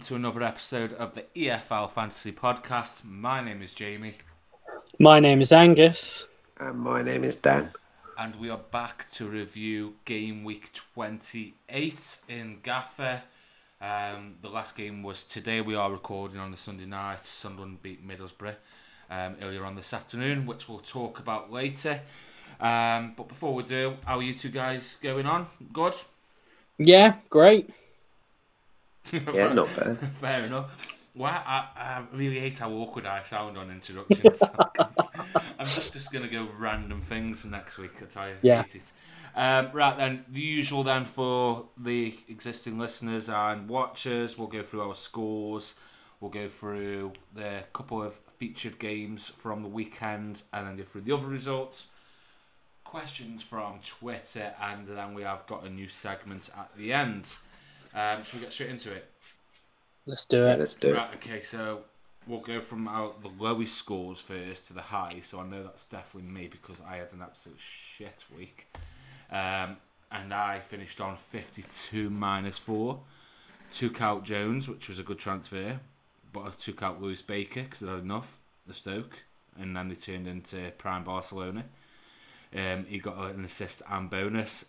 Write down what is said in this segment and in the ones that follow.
everybody, and welcome to another episode of the EFL Fantasy Podcast. My name is Jamie, My name is Angus. And my name is Dan. and we are back to review game week 28 in Gaffer. Um, the last game was today. We are recording on the Sunday night. Sunderland beat Middlesbrough um, earlier on this afternoon, which we'll talk about later. Um, but before we do, how are you two guys going on? Good? Yeah, great. Yeah, not bad. Fair enough. Well, I, I really hate how awkward I sound on introductions. I'm just, just going to go random things next week. I tell you, Yeah. hate it. Um, right then, the usual then for the existing listeners and watchers, we'll go through our scores. We'll go through the couple of featured games from the weekend, and then go through the other results. Questions from Twitter, and then we have got a new segment at the end. Um, should we get straight into it? Let's do Yeah, it. let's do it. Right, okay, so we'll go from our, the lowest scores first to the high. So I know that's definitely me because I had an absolute shit week. Um, and I finished on 52 minus 4. Took out Jones, which was a good transfer. But I took out Lewis Baker because I had enough, the Stoke. And then they turned into Prime Barcelona. Um, he got an assist and bonus.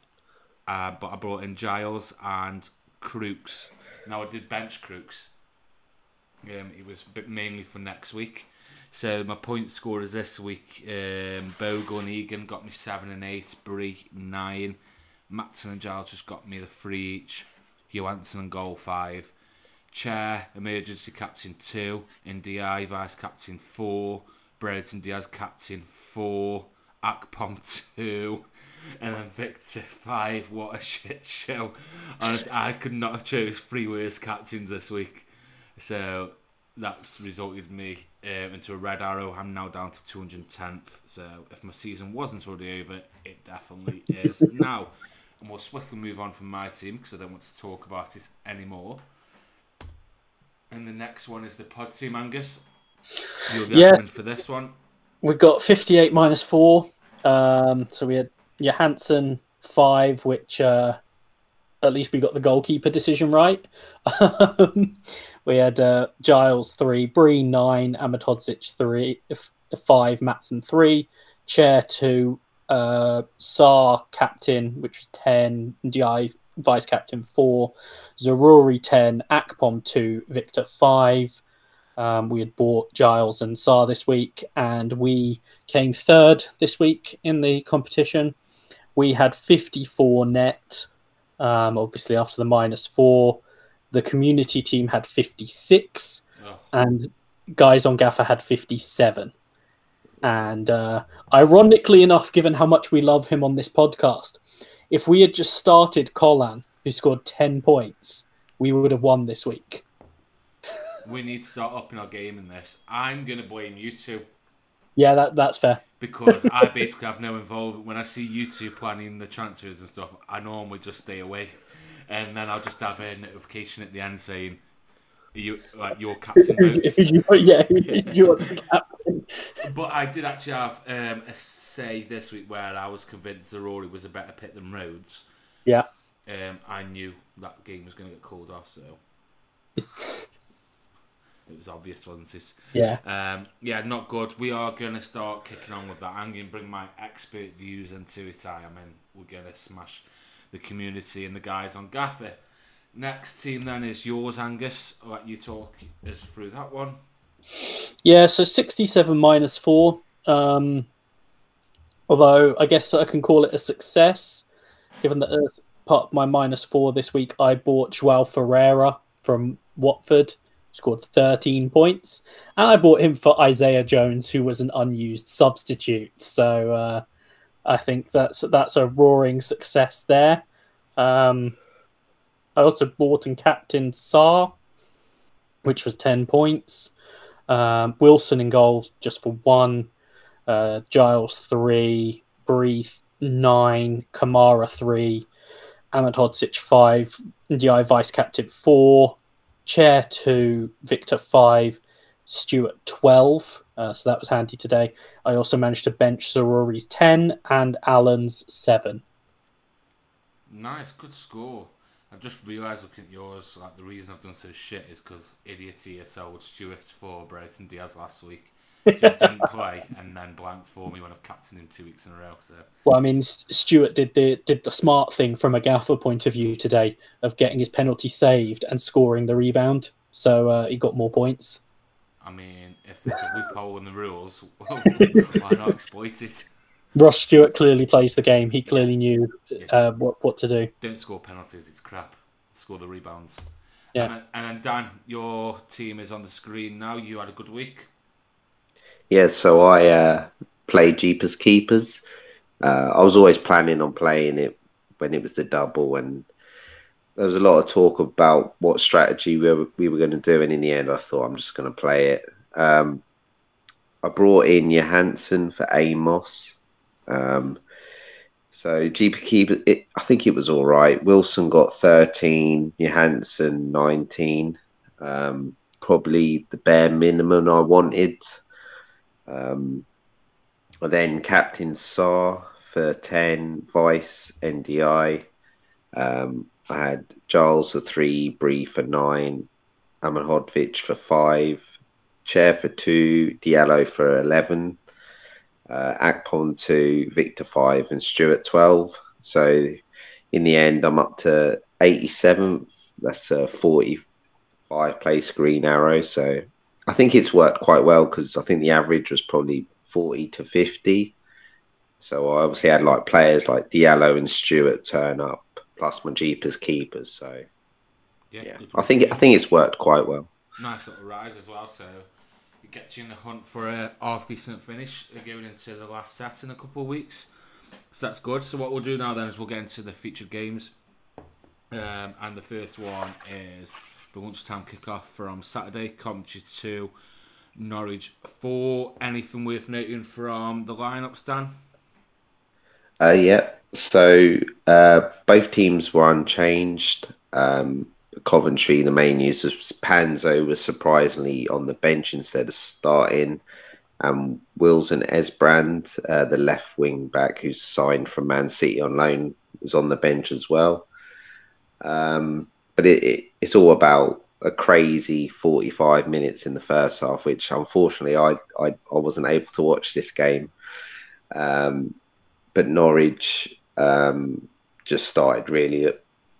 Uh, but I brought in Giles and Crooks. Now I did bench Crooks. Um, it was mainly for next week. So my point scorers this week: um, Bogle and Egan got me seven and eight. Bree nine. Matson and Giles just got me the three each. Johansson and goal five. Chair emergency captain two. Ndi vice captain four. Brereton Diaz captain four. Akpom two. And then Victor five. What a shit show! I could not have chose three worst captains this week. So that's resulted me um, into a red arrow. I'm now down to 210th. So if my season wasn't already over, it definitely is now. And we'll swiftly move on from my team because I don't want to talk about it anymore. And the next one is the pod team, Angus. You're the Yeah. for this one. we've got 58 minus 4. Um, so we had Johansson 5, which uh, at least we got the goalkeeper decision right. We had uh, Giles 3, Bree 9, Ahmedhodzic 3, f- 5, Matson 3, Chair 2, uh, Sarr captain, which was 10, Di vice captain 4, Zaroury 10, Akpom 2, Victor 5. Um, we had bought Giles and Sarr this week, and we came third this week in the competition. We had 54 net, um, obviously after the minus four. The community team had 56, Oh, and guys on Gaffer had 57. And uh, ironically enough, given how much we love him on this podcast, if we had just started Colin, who scored 10 points, we would have won this week. we need to start upping our game in this. I'm going to blame you two. Yeah, that, that's fair. because I basically have no involvement. When I see you two planning the transfers and stuff, I normally just stay away, and then I'll just have a notification at the end saying, "You like your captain votes." You- yeah, you're the captain. but I did actually have um, a say this week where I was convinced Zaroury was a better pick than Rhodes. Yeah. Um, I knew that game was going to get called off, so it was obvious, wasn't it? Yeah. Um, yeah, not good. We are going to start kicking on with that. I'm going to bring my expert views into it. I mean. We're going to smash the community and the guys on Gaffer. Next team then is yours, Angus. I'll let you talk us through that one. Yeah, so 67 minus 4. Um, although I guess I can call it a success, given that as part of my minus 4 this week, I bought Joao Ferreira from Watford, scored 13 points, and I bought him for Isaiah Jones, who was an unused substitute. So uh, I think that's that's a roaring success there. Um, I also bought and captained Sarr, which was 10 points. Um, Wilson in goal just for one. Uh, Giles three. Bree nine. Kamara three. Ahmedhodzic five. Ndi vice captain four. Chair two. Victor five. Stewart twelve. Uh, so that was handy today. I also managed to bench Zaroury's ten and Allen's seven. Nice, good score. I've just realised looking at yours, like the reason I've done so shit is because idiots here sold Stewart for Brereton Diaz last week. Didn't play and then blanked for me when I've captained him two weeks in a row. So Well, I mean, Stewart did the did the smart thing from a gaffer point of view today of getting his penalty saved and scoring the rebound, so uh, he got more points. I mean, if there's a loophole in the rules, why not exploit it? Ross Stewart clearly plays the game. He clearly knew uh, what what to do. Don't score penalties, it's crap. Score the rebounds. Yeah. And and then Dan, your team is on the screen now. You had a good week. Yeah, so I uh, played Jeepers Keepers. Uh, I was always planning on playing it when it was the double, and there was a lot of talk about what strategy we were, we were going to do, and in the end, I thought I'm just going to play it. Um, I brought in Johansson for Amos. Um, so Jeepers Keepers, it, I think it was all right. Wilson got 13, Johansson 19. Um, probably the bare minimum I wanted. Um, then Captain Sarr for 10, Vice, NDI. Um, I had Giles for 3, Bree for 9, Ahmedhodzic for 5, Chair for 2, Diallo for 11, uh, Akpom 2, Victor 5, and Stewart 12. So in the end, I'm up to 87th. That's a 45 place green arrow. So I think it's worked quite well because I think the average was probably 40 to 50. So I obviously had like players like Diallo and Stewart turn up, plus my Jeepers keepers. So yeah, good I think I think it's worked quite well. nice little rise as well. So it gets you in the hunt for a half decent finish going into the last set in a couple of weeks. So that's good. So what we'll do now then is we'll get into the featured games, um, and the first one is the lunchtime kickoff from Saturday, Coventry two, Norwich four. Anything worth noting from the lineups, Dan? Uh, yeah. So uh, both teams were unchanged. Um, Coventry, the main news was Panzo was surprisingly on the bench instead of starting. And Wilson Esbrand, uh, the left wing back who's signed from Man City on loan, was on the bench as well. Um, but it, it, it's all about a crazy 45 minutes in the first half, which unfortunately I, I, I wasn't able to watch this game. Um, but Norwich um, just started really,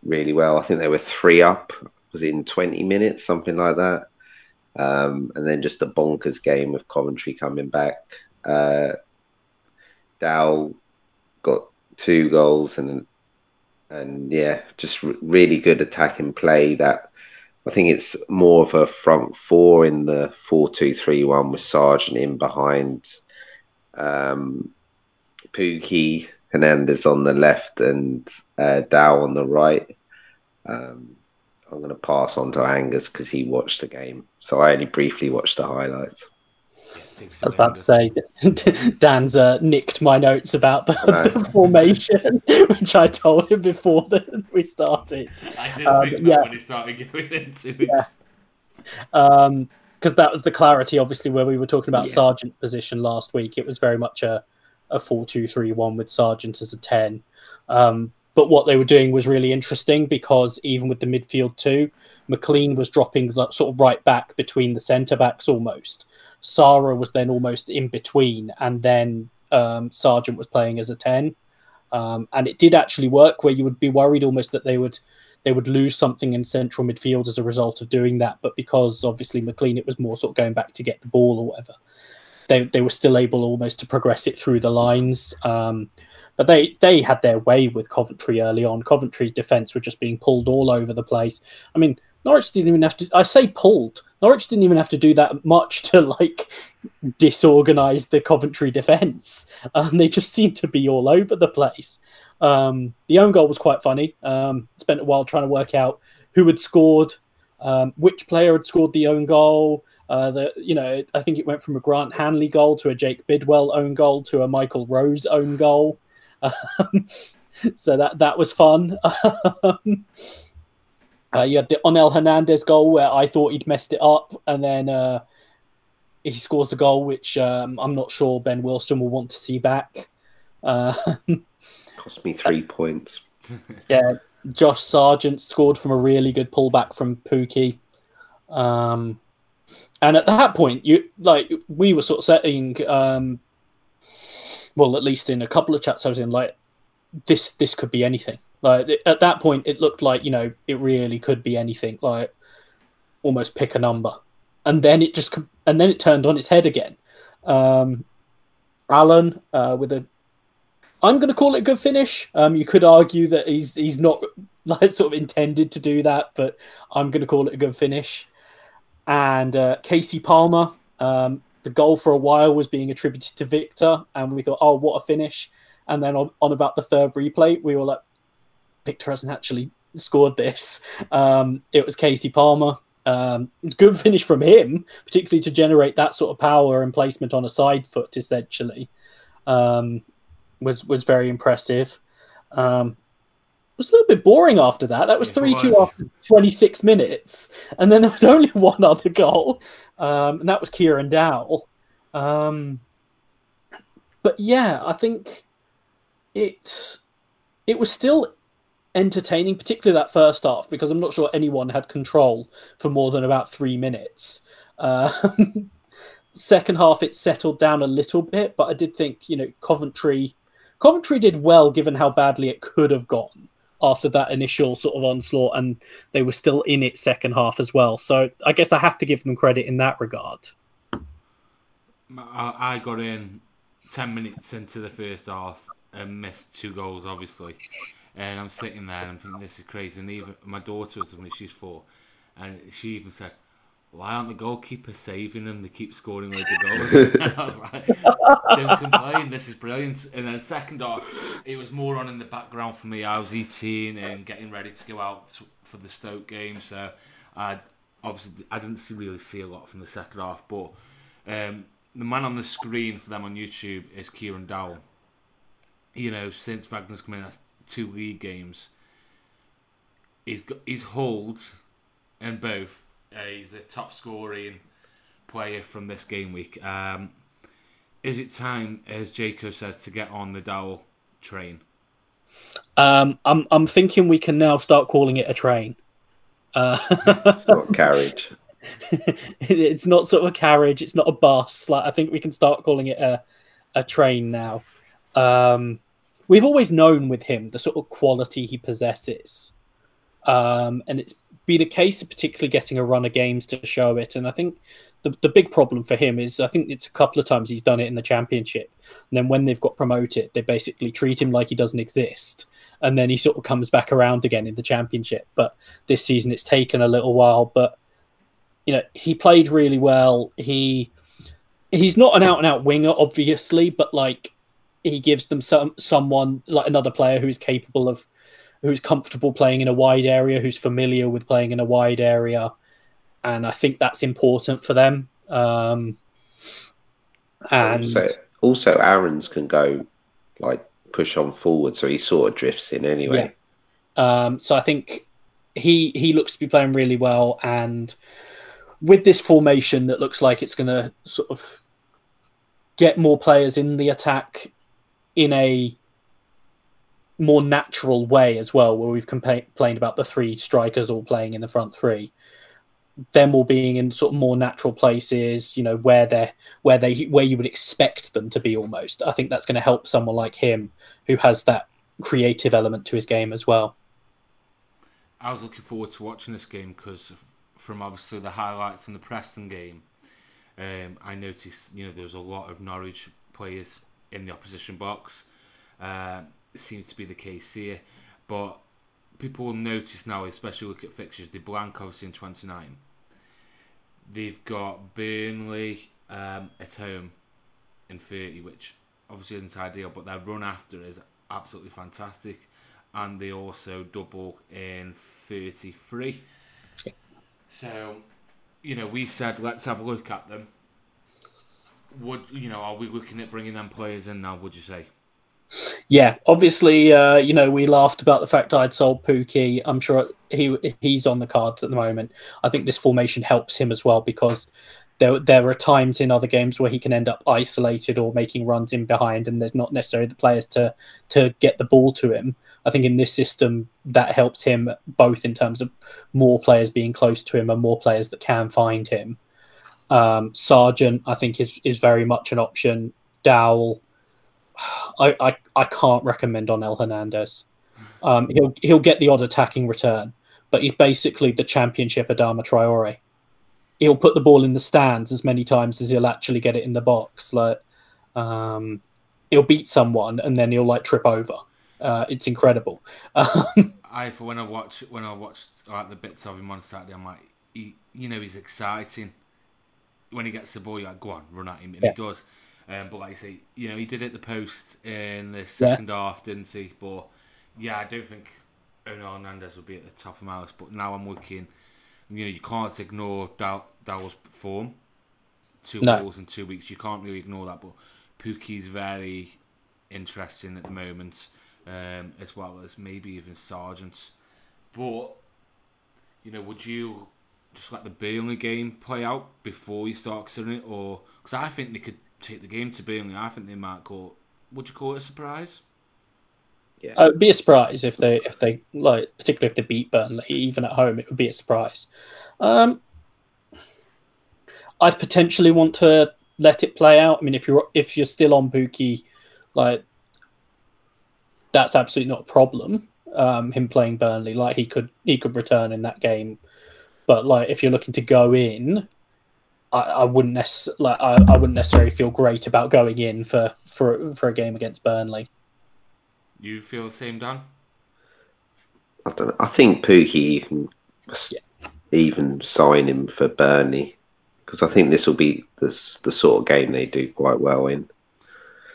really well. I think they were three up within 20 minutes, something like that. Um, and then just a bonkers game with Coventry coming back. Uh, Dowell got two goals and and yeah, just really good attacking play. That I think it's more of a front four in the four-two-three-one with Sargent in behind. Um, Pukki Hernandez on the left and uh, Dowell on the right. Um, I'm going to pass on to Angus because he watched the game. So I only briefly watched the highlights. Yeah, takes I was about to say, Dan's uh, nicked my notes about the, the formation, which I told him before that we started. I did Um, think yeah. when he started going into it. Yeah. because Um, that was the clarity, obviously, where we were talking about Yeah. Sargent's position last week. It was very much a, a 4 2 3 1 with Sargent as a 10. Um, but what they were doing was really interesting because even with the midfield two, McLean was dropping like, sort of right back between the centre backs almost. Sara was then almost in between, and then um, Sargent was playing as a 10. Um, and it did actually work where you would be worried almost that they would they would lose something in central midfield as a result of doing that. But because obviously McLean, it was more sort of going back to get the ball or whatever. They they were still able almost to progress it through the lines. Um, but they they had their way with Coventry early on. Coventry's defence were just being pulled all over the place. I mean, Norwich didn't even have to. I say pulled. Norwich didn't even have to do that much to like disorganize the Coventry defence. Um, they just seemed to be all over the place. Um, the own goal was quite funny. Um, spent a while trying to work out who had scored, um, which player had scored the own goal. Uh, the you know I think it went from a Grant Hanley goal to a Jake Bidwell own goal to a Michael Rose own goal. Um, so that that was fun. Uh, you had the Onel Hernandez goal where I thought he'd messed it up, and then uh, he scores a goal which um, I'm not sure Ben Wilson will want to see back. Uh, Cost me three points. yeah, Josh Sargent scored from a really good pullback from Pukki. Um, and at that point, you like we were sort of setting, um, well, at least in a couple of chats I was in, like this this could be anything. Like at that point, it looked like you know it really could be anything. Like almost pick a number, and then it just and then it turned on its head again. Um, Allen uh, with a I'm going to call it a good finish. Um, you could argue that he's he's not like sort of intended to do that, but I'm going to call it a good finish. And uh, Kasey Palmer, um, the goal for a while was being attributed to Victor, and we thought, oh, what a finish! And then on, on about the third replay, we were like, Victor hasn't actually scored this. Um, it was Kasey Palmer. Um, good finish from him, particularly to generate that sort of power and placement on a side foot, essentially. Um, was was very impressive. Um, it was a little bit boring after that. That was three two after twenty six minutes, and then there was only one other goal, um, and that was Kieran Dowell. Um, but yeah, I think it it was still entertaining, particularly that first half, because I'm not sure anyone had control for more than about three minutes. Uh, second half, it settled down a little bit, but I did think you know Coventry Coventry did well given how badly it could have gone after that initial sort of onslaught, and they were still in it second half as well. So I guess I have to give them credit in that regard. I got in ten minutes into the first half and missed two goals, obviously. And I'm sitting there and I'm thinking, this is crazy. And even my daughter was when she's four, and she even said, why aren't the goalkeepers saving them? They keep scoring loads of goals. I was like, don't complain, this is brilliant. And then second off, it was more on in the background for me. I was eating and getting ready to go out for the Stoke game, so I obviously I didn't really see a lot from the second half. But um, the man on the screen for them on YouTube is Kieran Dowell. You know, since Wagner's come in, two league games. He's got he's hold in both uh, he's a top scoring player from this game week. Um, is it time, as Jacob says, to get on the Dowell train? Um, I'm I'm thinking we can now start calling it a train. Uh, it's not a carriage. it's not sort of a carriage. It's not a bus. Like I think we can start calling it a a train now. Um, we've always known with him the sort of quality he possesses, um, and it's been a case of particularly getting a run of games to show it. And I think the, the big problem for him is I think it's a couple of times he's done it in the championship. And then when they've got promoted, they basically treat him like he doesn't exist. And then he sort of comes back around again in the championship. But this season it's taken a little while. But you know, he played really well. He he's not an out and out winger, obviously, but like he gives them some someone like another player who's capable of who's comfortable playing in a wide area, who's familiar with playing in a wide area, and I think that's important for them. Um, and also, also, Aarons can go like push on forward, so he sort of drifts in anyway. Yeah. Um, so I think he he looks to be playing really well, and with this formation that looks like it's going to sort of get more players in the attack in a more natural way as well, where we've complained about the three strikers all playing in the front three. Them all being in sort of more natural places, you know, where they're where they where you would expect them to be almost. I think that's going to help someone like him who has that creative element to his game as well. I was looking forward to watching this game because from obviously the highlights in the Preston game, um, I noticed you know there's a lot of Norwich players in the opposition box. Uh, seems to be the case here. But people will notice now, especially look at fixtures, the blank obviously in 29. They've got Burnley um, at home in 30, which obviously isn't ideal, but their run after is absolutely fantastic. And they also double in 33. So, you know, we said let's have a look at them. Would you know? Are we looking at bringing them players in now? Would you say? Yeah, obviously, uh, you know, we laughed about the fact I'd sold Pukki. I'm sure he he's on the cards at the moment. I think this formation helps him as well because there there are times in other games where he can end up isolated or making runs in behind, and there's not necessarily the players to to get the ball to him. I think in this system that helps him both in terms of more players being close to him and more players that can find him. Um, Sargent, I think, is is very much an option. Dowell, I, I, I can't recommend Onel Hernandez. Um, he'll he'll get the odd attacking return, but he's basically the championship Adama Traore. He'll put the ball in the stands as many times as he'll actually get it in the box. Like, um, he'll beat someone and then he'll like trip over. Uh, it's incredible. I for when I watch when I watched like the bits of him on Saturday, I'm like, he, you know, he's exciting. When he gets the ball, you're like, go on, run at him, and Yeah. he does. Um, but like I say, you know, he did it the post in the second half, didn't he? But yeah, I don't think Onel Hernandez will be at the top of my list. But now I'm looking, you know, you can't ignore Dow- Dowell's form. Two No. goals in two weeks, you can't really ignore that. But Pukki's very interesting at the moment, um, as well as maybe even Sargent. But you know, would you just let the Burnley game play out before you start considering it, or because I think they could take the game to Burnley, I think they might call. Would you call it a surprise? Yeah. Uh, it'd be a surprise if they if they like particularly if they beat Burnley even at home it would be a surprise. Um, I'd potentially want to let it play out. I mean, if you're if you're still on Pukki, like that's absolutely not a problem. Um, him playing Burnley, like he could he could return in that game, but like if you're looking to go in, I, I wouldn't necess- like I, I wouldn't necessarily feel great about going in for for for a game against Burnley. You feel the same, Dan? I don't know. I think Pukki you can even sign him for Burnley because I think this will be the the sort of game they do quite well in.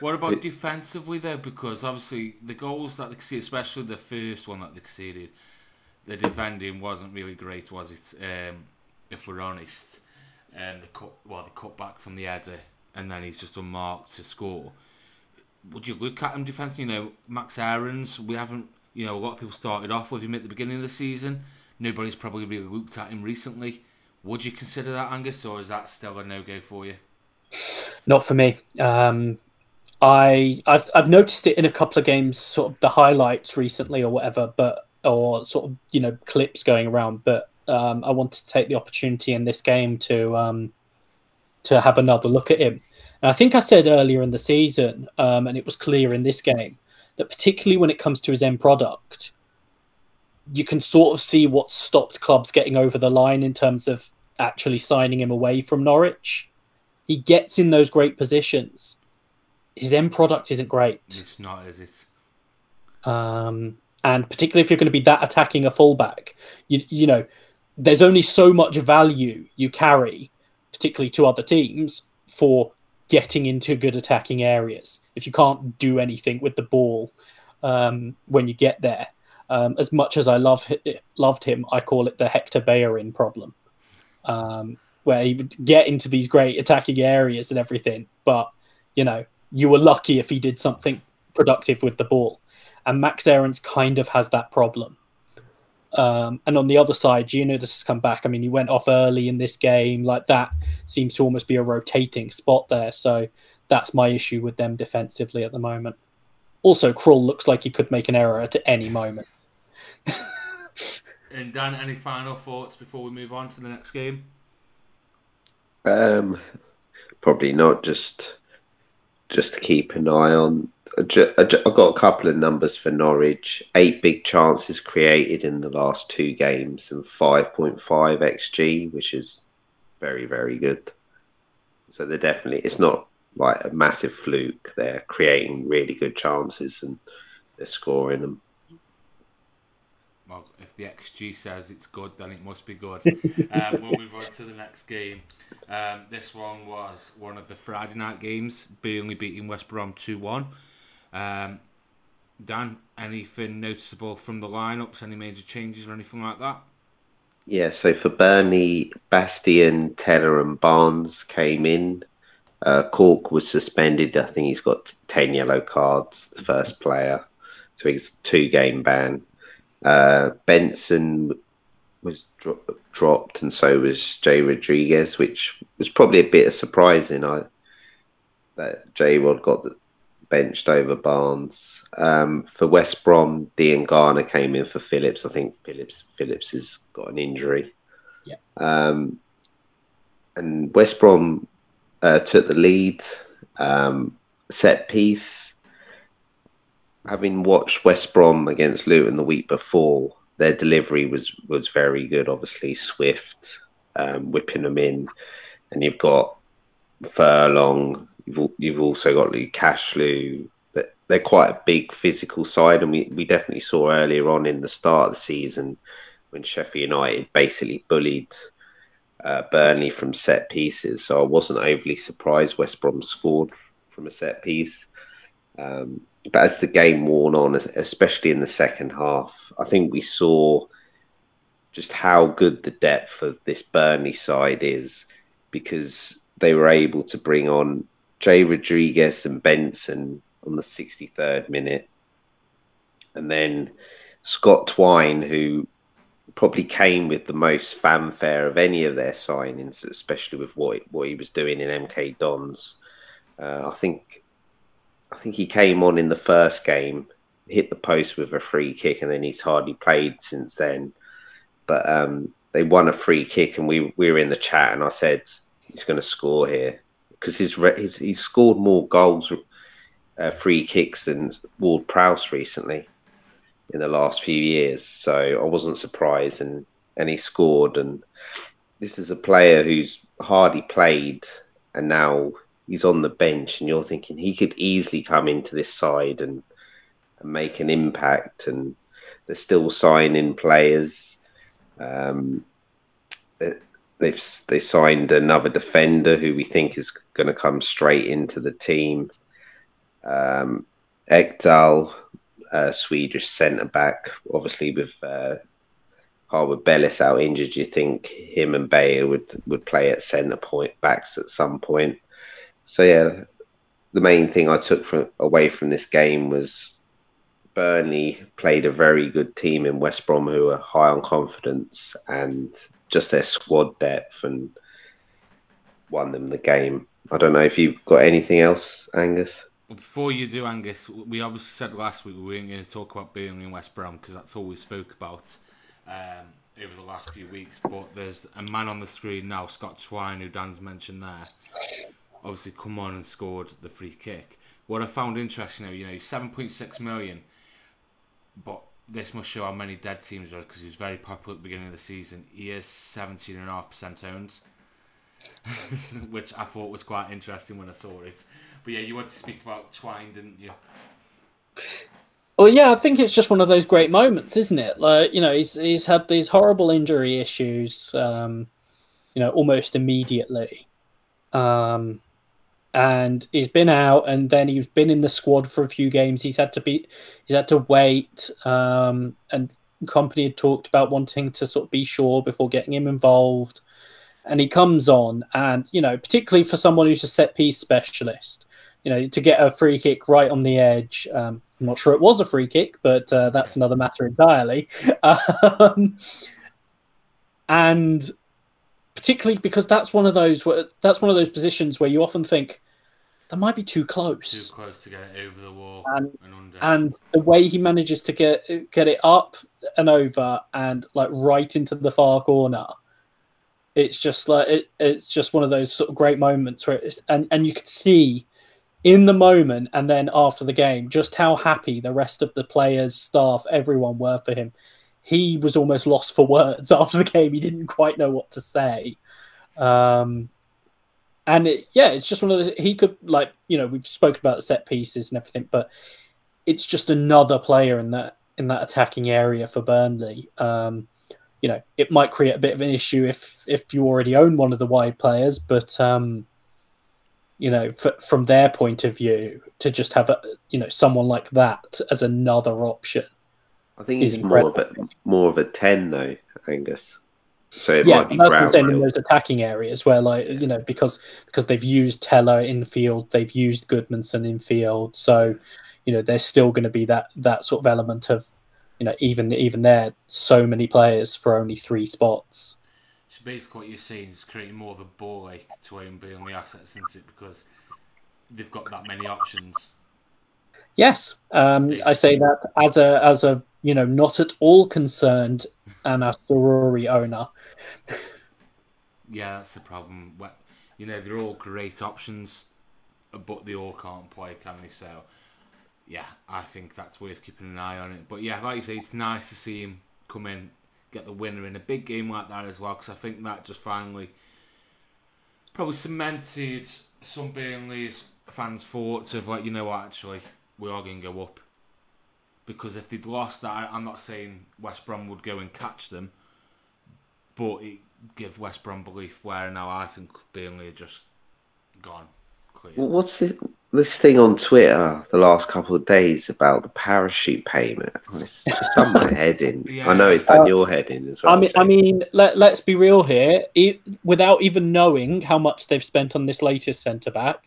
What about defensively though? Because obviously the goals that they conceded, especially the first one that they conceded, the defending wasn't really great, was it? Um, if we're honest, and they cut well, they cut back from the header, and then he's just unmarked to score. Would you look at him defensively? You know, Max Aarons. We haven't. You know, a lot of people started off with him at the beginning of the season. Nobody's probably really looked at him recently. Would you consider that Angus, or is that still a no go for you? Not for me. Um, I I've I've noticed it in a couple of games, sort of the highlights recently or whatever, but or sort of you know clips going around. But um, I wanted to take the opportunity in this game to um, to have another look at him. And I think I said earlier in the season, um, and it was clear in this game that particularly when it comes to his end product, you can sort of see what stopped clubs getting over the line in terms of actually signing him away from Norwich. He gets in those great positions. His end product isn't great. It's not, is it? Um, and particularly if you're going to be that attacking a fullback, you, you know, there's only so much value you carry, particularly to other teams, for getting into good attacking areas. If you can't do anything with the ball um, when you get there, um, as much as I love loved him, I call it the Hector Bellerin problem, um, where he would get into these great attacking areas and everything, but you know, you were lucky if he did something productive with the ball. And Max Aarons kind of has that problem. Um, and on the other side, Giannoulis has come back. I mean, he went off early in this game. Like that seems to almost be a rotating spot there. So that's my issue with them defensively at the moment. Also, Krul looks like he could make an error at any moment. And Dan, any final thoughts before we move on to the next game? Um, probably not. Just just keep an eye on. I ju- I ju- I've got a couple of numbers for Norwich. Eight big chances created in the last two games and 5.5 xg, which is very very good. So they're definitely. It's not like a massive fluke. They're creating really good chances and they're scoring them. Well, if the XG says it's good, then it must be good. um, we'll move on to the next game. Um, this one was one of the Friday night games, Burnley beating West Brom 2 1. Um, Dan, anything noticeable from the lineups? Any major changes or anything like that? Yeah, so for Burnley, Bastien, Tella, and Barnes came in. Uh, Cork was suspended. I think he's got 10 yellow cards, the first player. So he's two game ban. Uh, Benson was dro- dropped, and so was Jay Rodriguez, which was probably a bit of surprising. I that Jay Rod got benched over Barnes. Um, for West Brom, Diangana came in for Phillips. I think Phillips Phillips has got an injury. Yeah. Um, and West Brom uh, took the lead. Um, set piece. Having watched West Brom against Luton the week before, their delivery was was very good. Obviously, swift, um, whipping them in, and you've got Furlong. You've, you've also got Luke Cashlew. They're quite a big physical side, and we, we definitely saw earlier on in the start of the season when Sheffield United basically bullied uh, Burnley from set pieces. So I wasn't overly surprised West Brom scored from a set piece. Um, but as the game wore on, especially in the second half, I think we saw just how good the depth of this Burnley side is because they were able to bring on Jay Rodriguez and Benson on the 63rd minute. And then Scott Twine, who probably came with the most fanfare of any of their signings, especially with what what he was doing in MK Dons. Uh, I think I think he came on in the first game, hit the post with a free kick, and then he's hardly played since then. But um, they won a free kick, and we, we were in the chat, and I said he's going to score here because he's, he's he's scored more goals, uh, free kicks than Ward Prowse recently in the last few years. So I wasn't surprised, and and he scored. And this is a player who's hardly played, and now he's on the bench, and you're thinking he could easily come into this side and, and make an impact. And they're still signing players. Um, they've they signed another defender who we think is going to come straight into the team. Um, Ekdal, uh, Swedish centre back, obviously with uh, Harwood Bellis out injured, Do you think him and Beyer would would play at centre point backs at some point. So yeah, the main thing I took from away from this game was Burnley played a very good team in West Brom who are high on confidence and just their squad depth and won them the game. I don't know if you've got anything else, Angus. Before you do, Angus, we obviously said last week we weren't going to talk about Burnley and West Brom because that's all we spoke about um, over the last few weeks. But there's a man on the screen now, Scott Twine, who Dan's mentioned there, obviously come on and scored the free kick. What I found interesting, though, you know, 7.6 million, but this must show how many dead teams are because he was very popular at the beginning of the season. He is 17.5% owned, which I thought was quite interesting when I saw it. But yeah, you wanted to speak about Twine, didn't you? Well, yeah, I think it's just one of those great moments, isn't it? Like, you know, he's he's had these horrible injury issues, um, you know, almost immediately. Um, and he's been out and then he's been in the squad for a few games. He's had to be he's had to wait um, and Kompany had talked about wanting to sort of be sure before getting him involved. And he comes on and you know particularly for someone who's a set piece specialist you know to get a free kick right on the edge um, i'm not sure it was a free kick but uh, that's another matter entirely. Um, and particularly because that's one of those that's one of those positions where you often think that might be too close. Too close to get it over the wall and, and under. And the way he manages to get get it up and over and like right into the far corner, it's just like it, it's just one of those sort of great moments where it's, and and you could see in the moment and then after the game just how happy the rest of the players, staff, everyone were for him. He was almost lost for words after the game. He didn't quite know what to say. Um, and it, yeah, it's just one of those. He could like you know we've spoken about the set pieces and everything, but it's just another player in that in that attacking area for Burnley. Um, you know, it might create a bit of an issue if if you already own one of the wide players, but um, you know, from their point of view, to just have a you know someone like that as another option. I think he's more of a more of a ten though, Angus. So it yeah, might be that's saying in those attacking areas where, like, you know, because because they've used Tella in field, they've used Gudmundsson in field, so you know, there's still going to be that that sort of element of you know, even even there, so many players for only three spots. So basically, what you're seeing is creating more of a ball ache to own Burnley assets, isn't it? Because they've got that many options. Yes, um, I say that as a as a you know not at all concerned and a Zaroury owner. yeah, that's the problem. You know, they're all great options, but they all can't play, can they? So, yeah, I think that's worth keeping an eye on it. But yeah, like you say, it's nice to see him come in, get the winner in a big game like that as well, because I think that just finally probably cemented some Burnley's fans' thoughts of like, you know what, actually, we are going to go up. Because if they'd lost that, I'm not saying West Brom would go and catch them, but it give West Brom belief where now I think Burnley are just gone. Clear. What's this, this thing on Twitter the last couple of days about the parachute payment? It's, it's done my head in. Yeah. I know it's done uh, your head in as well. I mean, I mean, let, let's be real here. It, without even knowing how much they've spent on this latest centre back,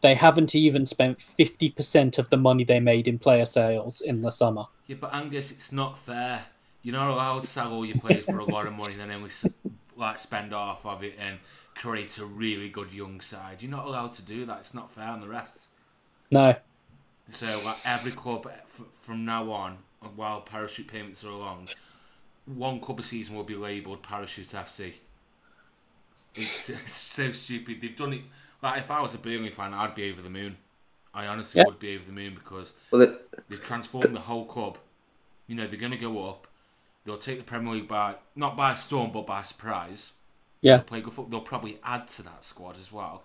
they haven't even spent 50% of the money they made in player sales in the summer. Yeah, but Angus, it's not fair. You're not allowed to sell all your players for a lot of money and then we like spend half of it and create a really good young side. You're not allowed to do that. It's not fair on the rest. No. So like every club eh, from now on, while parachute payments are along, one club a season will be labelled Parachute FC. It's, it's, so stupid. They've done it. Like if I was a Burnley fan, I'd be over the moon. I honestly yeah. would be over the moon because well, it, they've transformed the whole club. You know they're going to go up. They'll take the Premier League by not by storm, but by surprise. Yeah, they'll play good football. They'll probably add to that squad as well.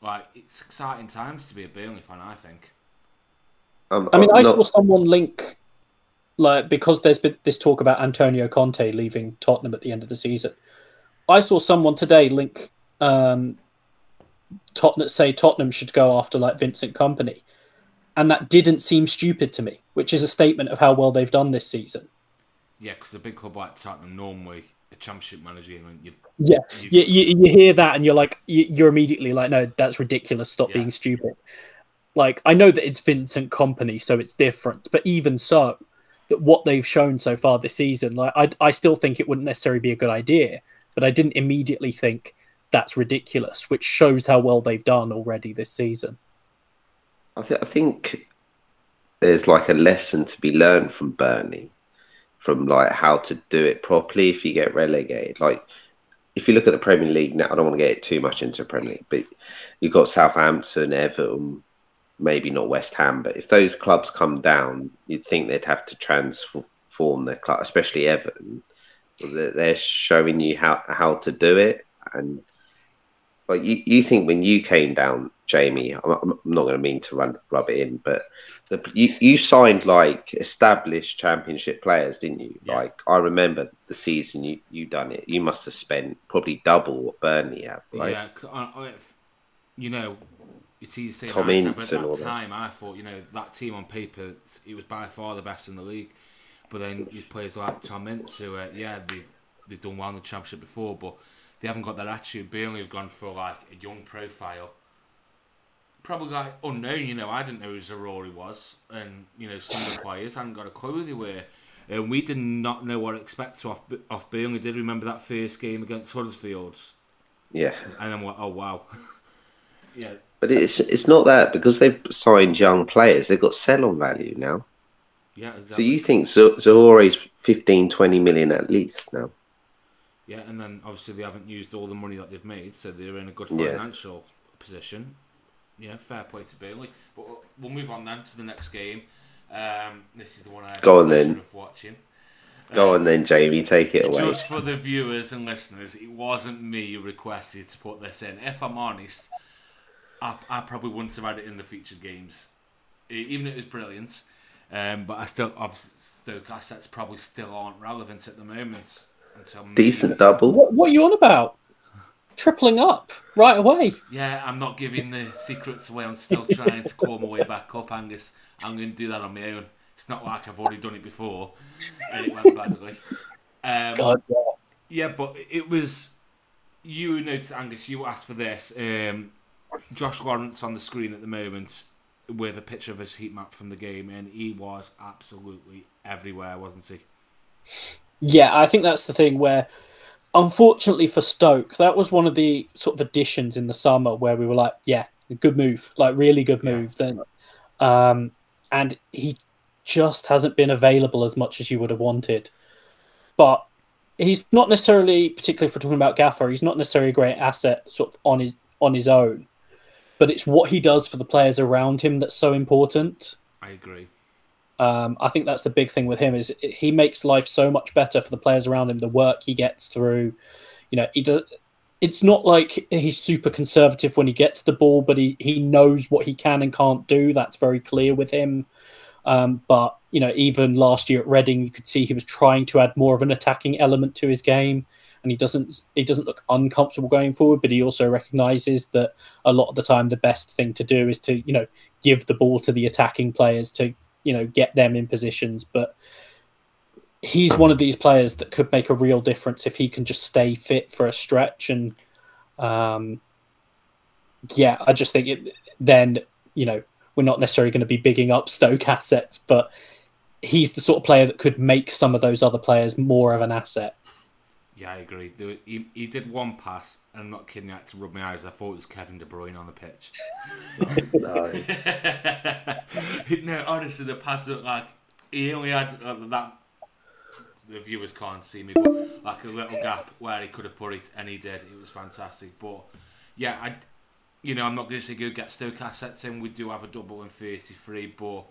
Like it's exciting times to be a Burnley fan. I think. Um, I mean, I not... saw someone link, like because there's been this talk about Antonio Conte leaving Tottenham at the end of the season. I saw someone today link um, Tottenham say Tottenham should go after like Vincent Kompany, and that didn't seem stupid to me, which is a statement of how well they've done this season. Yeah, because a big club like Tottenham normally a championship manager, you, you yeah, you, you, you hear that and you're like, you're immediately like, no, that's ridiculous. Stop yeah. being stupid. Like, I know that it's Vincent Kompany, so it's different, but even so, that what they've shown so far this season, like, I, I still think it wouldn't necessarily be a good idea, but I didn't immediately think that's ridiculous, which shows how well they've done already this season. I, th- I think there's like a lesson to be learned from Burnley from like how to do it properly if you get relegated. Like if you look at the Premier League now, I don't want to get too much into Premier League, but you've got Southampton, Everton, maybe not West Ham, but if those clubs come down, you'd think they'd have to transform their club, especially Everton. They're showing you how how to do it, and like you, you think when you came down, Jamie, I'm, I'm not going to mean to run, rub it in, but the, you, you signed like established championship players, didn't you? Yeah. Like I remember the season you you done it. You must have spent probably double what Burnley have, right? Yeah, you know, it's easy to say Tom Ince, but at that time that. I thought you know that team on paper it was by far the best in the league. But then you players like Tom Ince, who uh, yeah they've they've done well in the championship before, but they haven't got that attitude. Burnley have gone for like a young profile probably like unknown. You know, I didn't know who Zaroury was, and you know some of the players hadn't got a clue who they were, and we did not know what to expect off off Burnley. Did remember that first game against Huddersfield? Yeah. And then what? Oh wow. yeah. But it's it's not that because they've signed young players, they've got sell on value now. Yeah, exactly. So you think Zaroury's 15, 20 million at least now? Yeah, and then obviously they haven't used all the money that they've made, so they're in a good financial yeah. position yeah, fair play to Burnley. But we'll move on then to the next game. Um, this is the one I had Go on then. of watching. Go um, on then, Jamie. Take it away. Just for the viewers and listeners, it wasn't me who requested to put this in. If I'm honest, I, I probably wouldn't have had it in the featured games, even if it was brilliant. Um, but I still, obviously, Stoke assets probably still aren't relevant at the moment. Until Decent double. What, what are you on about? Tripling up right away. Yeah, I'm not giving the secrets away. I'm still trying to claw my way back up, Angus. I'm going to do that on my own. It's not like I've already done it before and it went badly. Um, God, yeah. yeah, but it was you noticed, Angus. You asked for this. Um, Josh Laurent on the screen at the moment with a picture of his heat map from the game, and he was absolutely everywhere, wasn't he? Yeah, I think that's the thing where, unfortunately for Stoke, that was one of the sort of additions in the summer where we were like, yeah, good move, like really good move. Yeah. Then, um, and he just hasn't been available as much as you would have wanted. But he's not necessarily, particularly if we're talking about Gaffer, he's not necessarily a great asset sort of on his on his own. But it's what he does for the players around him that's so important. I agree. Um, I think that's the big thing with him is he makes life so much better for the players around him. The work he gets through, you know, he does. It's not like he's super conservative when he gets the ball, but he he knows what he can and can't do. That's very clear with him. Um, but you know, even last year at Reading, you could see he was trying to add more of an attacking element to his game, and he doesn't he doesn't look uncomfortable going forward. But he also recognizes that a lot of the time, the best thing to do is to you know give the ball to the attacking players to you know get them in positions. But he's one of these players that could make a real difference if he can just stay fit for a stretch. And um, yeah, I just think it, then you know we're not necessarily going to be bigging up Stoke assets, but he's the sort of player that could make some of those other players more of an asset. Yeah, I agree. He, he did one pass, I'm not kidding, I had to rub my eyes. I thought it was Kevin De Bruyne on the pitch. no. no, honestly, the pass looked like he only had uh, that. The viewers can't see me, but like a little gap where he could have put it, and he did. It was fantastic. But yeah, I, you know, I'm not going to say go get Stoke assets in. We do have a double in 33, but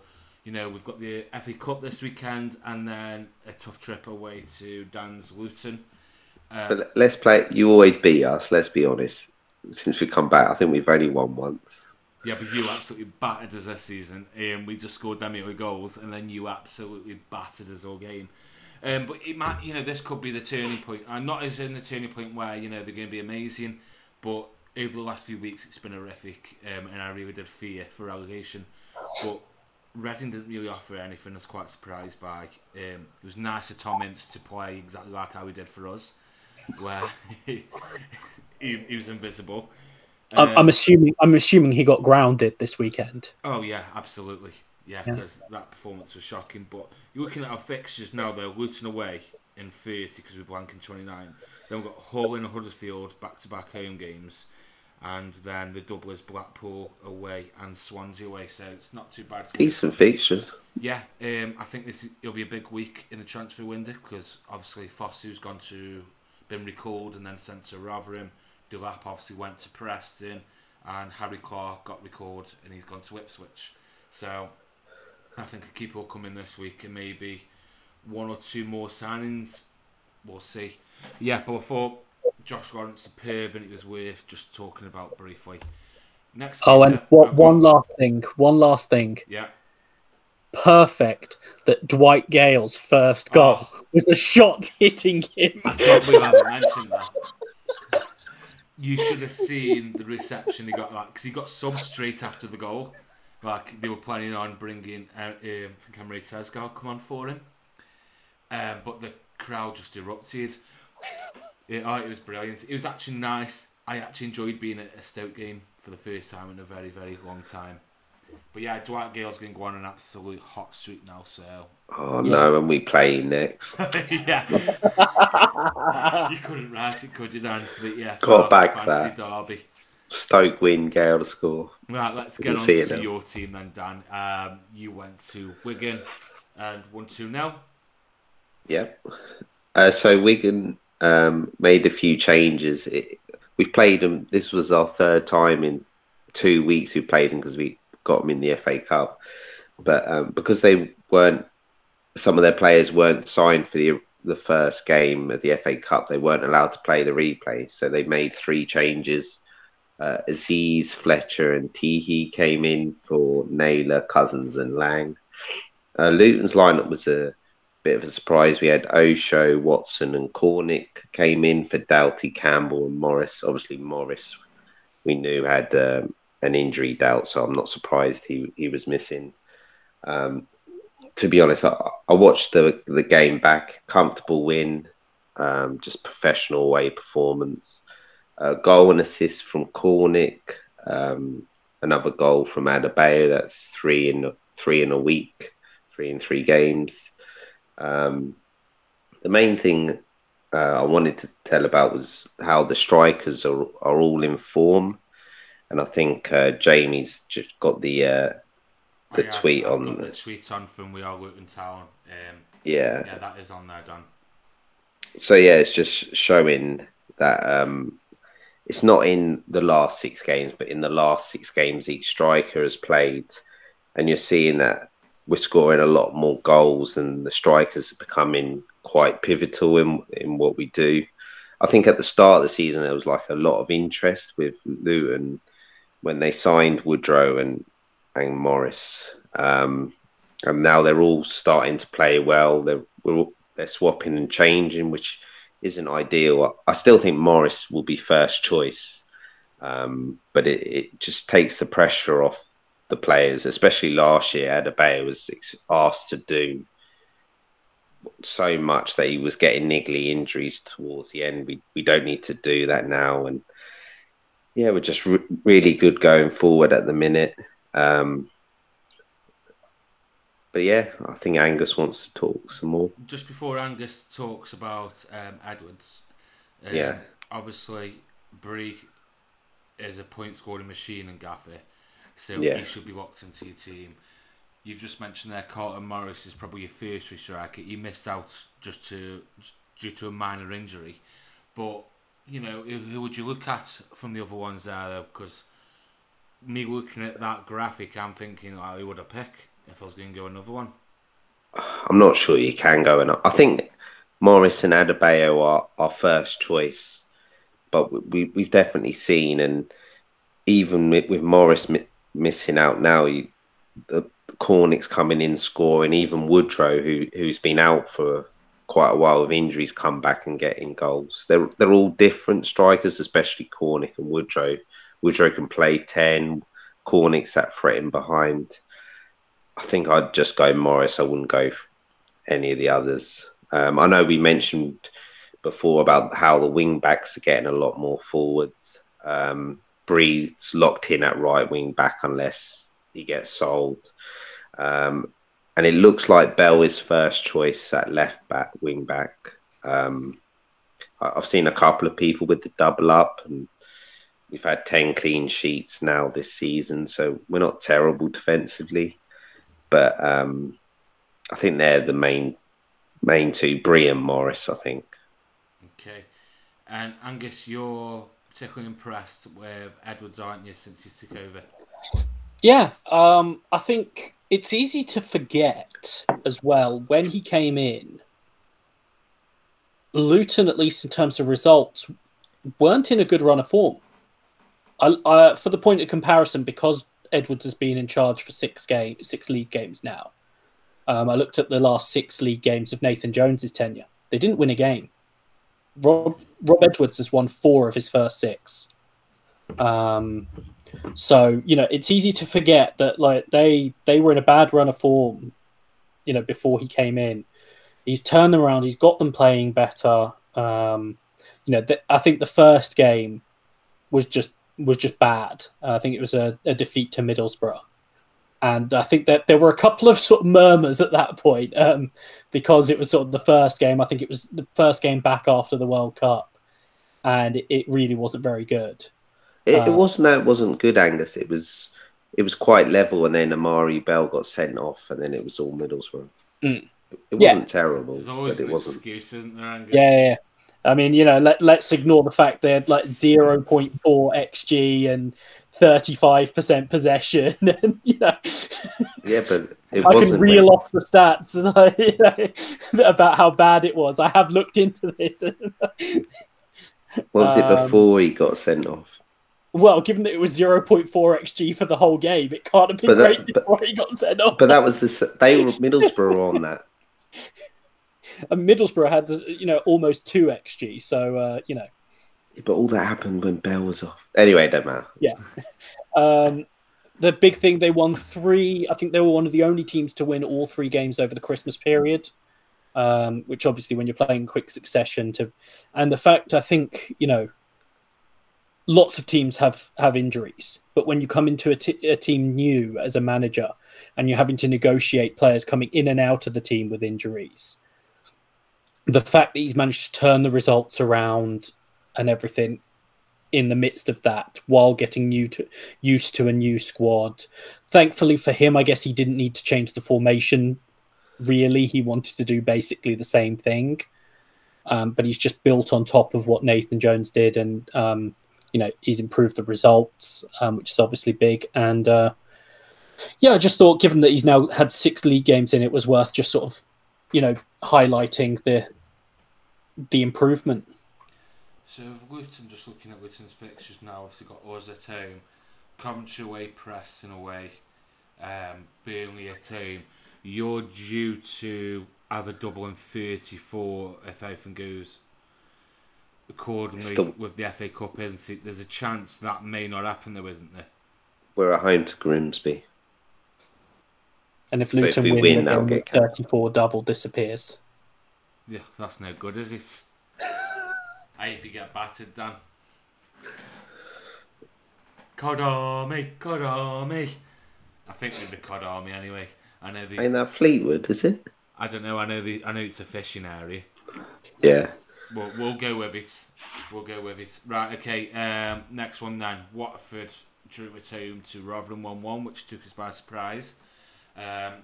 you know, we've got the FA Cup this weekend and then a tough trip away to Dan's Luton. Um, but let's play. You always beat us. Let's be honest. Since we come back, I think we've only won once. Yeah, but you absolutely battered us this season. Um, we just scored them eight goals, and then you absolutely battered us all game. Um, but it might, you know, this could be the turning point. And not as in the turning point where you know they're going to be amazing, but over the last few weeks it's been horrific, um, and I really did fear for relegation. But Reading didn't really offer anything. I was quite surprised by. Um, it was nice of Tom Ince to play exactly like how he did for us, where he, he, he was invisible. Um, I'm assuming. I'm assuming he got grounded this weekend. Oh yeah, absolutely. Yeah, because yeah. that performance was shocking. But you're looking at our fixtures now. They're Luton away in 30 because we're blank in 29. Then we've got Hull and Huddersfield back to back home games and then the double is Blackpool away and Swansea away. So it's not too bad. Decent fixtures. Yeah, um, I think this will be a big week in the transfer window because obviously Fosu's gone to been recalled and then sent to Rotherham. Delap obviously went to Preston, and Harry Clarke got recalled and he's gone to Ipswich. So I think a keeper will come in this week and maybe one or two more signings. We'll see. Yeah, but I thought Josh Laurent's superb, and it was worth just talking about briefly. Next. Oh, and what, one last thing. One last thing. Yeah. Perfect that Dwight Gayle's first goal oh. was the shot hitting him. I can't believe I haven't mentioned that. You should have seen the reception he got, like, because he got some straight after the goal. Like they were planning on bringing, uh, um, I think Emre Tezgel come on for him, um, but the crowd just erupted. Yeah, oh, it was brilliant. It was actually nice. I actually enjoyed being at a Stoke game for the first time in a very, very long time. But yeah, Dwight Gayle's going to go on an absolute hot streak now. So. Oh yeah. no, and we play next. yeah. you couldn't write it, could you, Dan? But yeah. Got back that. Derby. Stoke win, Gayle to score. Right, let's get on to your team then, Dan. Um, you went to Wigan and won 2 0. Yeah. Uh, so Wigan um, made a few changes. It, we've played them. This was our third time in two weeks we played them because we got them in the FA Cup. But um, because they weren't, some of their players weren't signed for the the first game of the FA Cup, they weren't allowed to play the replay. So they made three changes. Uh, Azeez, Fletcher, and Tiehi came in for Naylor, Cousins, and Lang. Uh, Luton's lineup was a bit of a surprise. We had Osho, Watson, and Cornick came in for Doughty, Campbell, and Morris. Obviously, Morris we knew had um, an injury doubt, so I'm not surprised he he was missing. Um, to be honest, I, I, watched the the game back. Comfortable win, um, just professional away performance. Uh, goal and assist from Cornick. Um, another goal from Adebayo. That's three in three in a week, three in three games. Um, the main thing uh, I wanted to tell about was how the strikers are are all in form, and I think uh, Jamie's just got the uh, the have- tweet I've on got the- tweet on from We Are Luton Town. Um, yeah. yeah, that is on there, Don. So yeah, it's just showing that um, it's not in the last six games, but in the last six games each striker has played, and you're seeing that we're scoring a lot more goals, and the strikers are becoming quite pivotal in in what we do. I think at the start of the season there was like a lot of interest with Luton when they signed Woodrow and and Morris, um, and now they're all starting to play well. They're they're swapping and changing, which isn't ideal. I still think Morris will be first choice, um, but it, it just takes the pressure off the players, especially last year. Adebayo was asked to do so much that he was getting niggly injuries towards the end. We we don't need to do that now, and yeah, we're just re- really good going forward at the minute. Um, but yeah, I think Angus wants to talk some more. Just before Angus talks about um, Edwards, um, Yeah. obviously Bree is a point scoring machine and Gaffer, so Yeah. he should be locked into your team. You've just mentioned there Carlton Morris is probably your first striker. He missed out just to just due to a minor injury, but you know who, who would you look at from the other ones there? though? Because me looking at that graphic, I'm thinking, oh, who would I pick if I was going to go another one? I'm not sure you can go and I think Morris and Adebayo are our first choice, but we we've definitely seen and even with, with Morris mi- missing out now, you, the Cornick's coming in scoring. Even Woodrow, who who's been out for quite a while with injuries, come back and getting goals. They're they're all different strikers, especially Cornick and Woodrow. Woodrow can play ten. Cornick's that threatening behind. I think I'd just go Morris. I wouldn't go any of the others. Um, I know we mentioned before about how the wing backs are getting a lot more forwards. Um, locked in at right wing back unless he gets sold. Um, and it looks like Bell is first choice at left back, wing back. Um, I've seen a couple of people with the double up, and we've had 10 clean sheets now this season, so we're not terrible defensively. But um, I think they're the main main two, Bree and Morris, I think. Okay. And Angus, you're particularly impressed with Edwards, aren't you, since he took over? Yeah, um, I think it's easy to forget as well when he came in. Luton, at least in terms of results, weren't in a good run of form. I, I, for the point of comparison, because Edwards has been in charge for six game, six league games now. Um, I looked at the last six league games of Nathan Jones's tenure. They didn't win a game. Rob Rob Edwards has won four of his first six. Um, so you know it's easy to forget that like they they were in a bad run of form, you know, before he came in. He's turned them around. He's got them playing better. Um, you know, th- I think the first game was just was just bad. Uh, I think it was a, a defeat to Middlesbrough, and I think that there were a couple of sort of murmurs at that point um, because it was sort of the first game. I think it was the first game back after the World Cup, and it, it really wasn't very good. It, it Uh, wasn't that it wasn't good, Angus. It was it was quite level, and then Amari'i Bell got sent off, and then it was all Middlesbrough. Mm. It, it Yeah. wasn't terrible, There's always but it an wasn't. excuse, isn't there, Angus? Yeah, yeah, yeah. I mean, you know, let, let's ignore the fact they had like 0.4 XG and 35% possession. And, you know, Yeah, but it I wasn't. can reel off the stats like, you know, about how bad it was. I have looked into this. was it um, before he got sent off? Well, given that it was 0.4 XG for the whole game, it can't have been that- great but- before he got sent off. But that was the they were Middlesbrough on that. And Middlesbrough had, you know, almost 2 XG. So, uh, you know. But all that happened when Bell was off. Anyway, it don't matter. Yeah. Um, the big thing they won three. I think they were one of the only teams to win all three games over the Christmas period. Um, which obviously, when you're playing quick succession, to and the fact I think you know, lots of teams have have injuries, but when you come into a, t- a team new as a manager and you're having to negotiate players coming in and out of the team with injuries, the fact that he's managed to turn the results around and everything in the midst of that while getting new to used to a new squad. Thankfully for him, I guess he didn't need to change the formation. Really, he wanted to do basically the same thing, um, but he's just built on top of what Nathan Jones did, and um, you know he's improved the results, um, which is obviously big. And uh, yeah, I just thought, given that he's now had six league games in, it was worth just sort of you know highlighting the the improvement. So Luton, just looking at Luton's fixtures now, obviously got us at home, Coventry away, Preston away, um, Burnley at home. You're due to have a double in 34 if everything goes accordingly Still- with the FA Cup, isn't it? There's a chance that may not happen though, isn't there? We're at home to Grimsby. And if if Luton we win, win, then that'll the get counted. 34 double disappears. Yeah, that's no good, is it? I hope you get battered, Dan. Cod Army, Cod Army. I think we're the Cod Army anyway. I know the. Ain't that Fleetwood, is it? I don't know. I know the. I know it's a fishing area. Yeah. We'll, we'll go with it. We'll go with it. Right. Okay. Um. Next one then. Watford drew at home to Rotherham one-one, which took us by surprise. Um.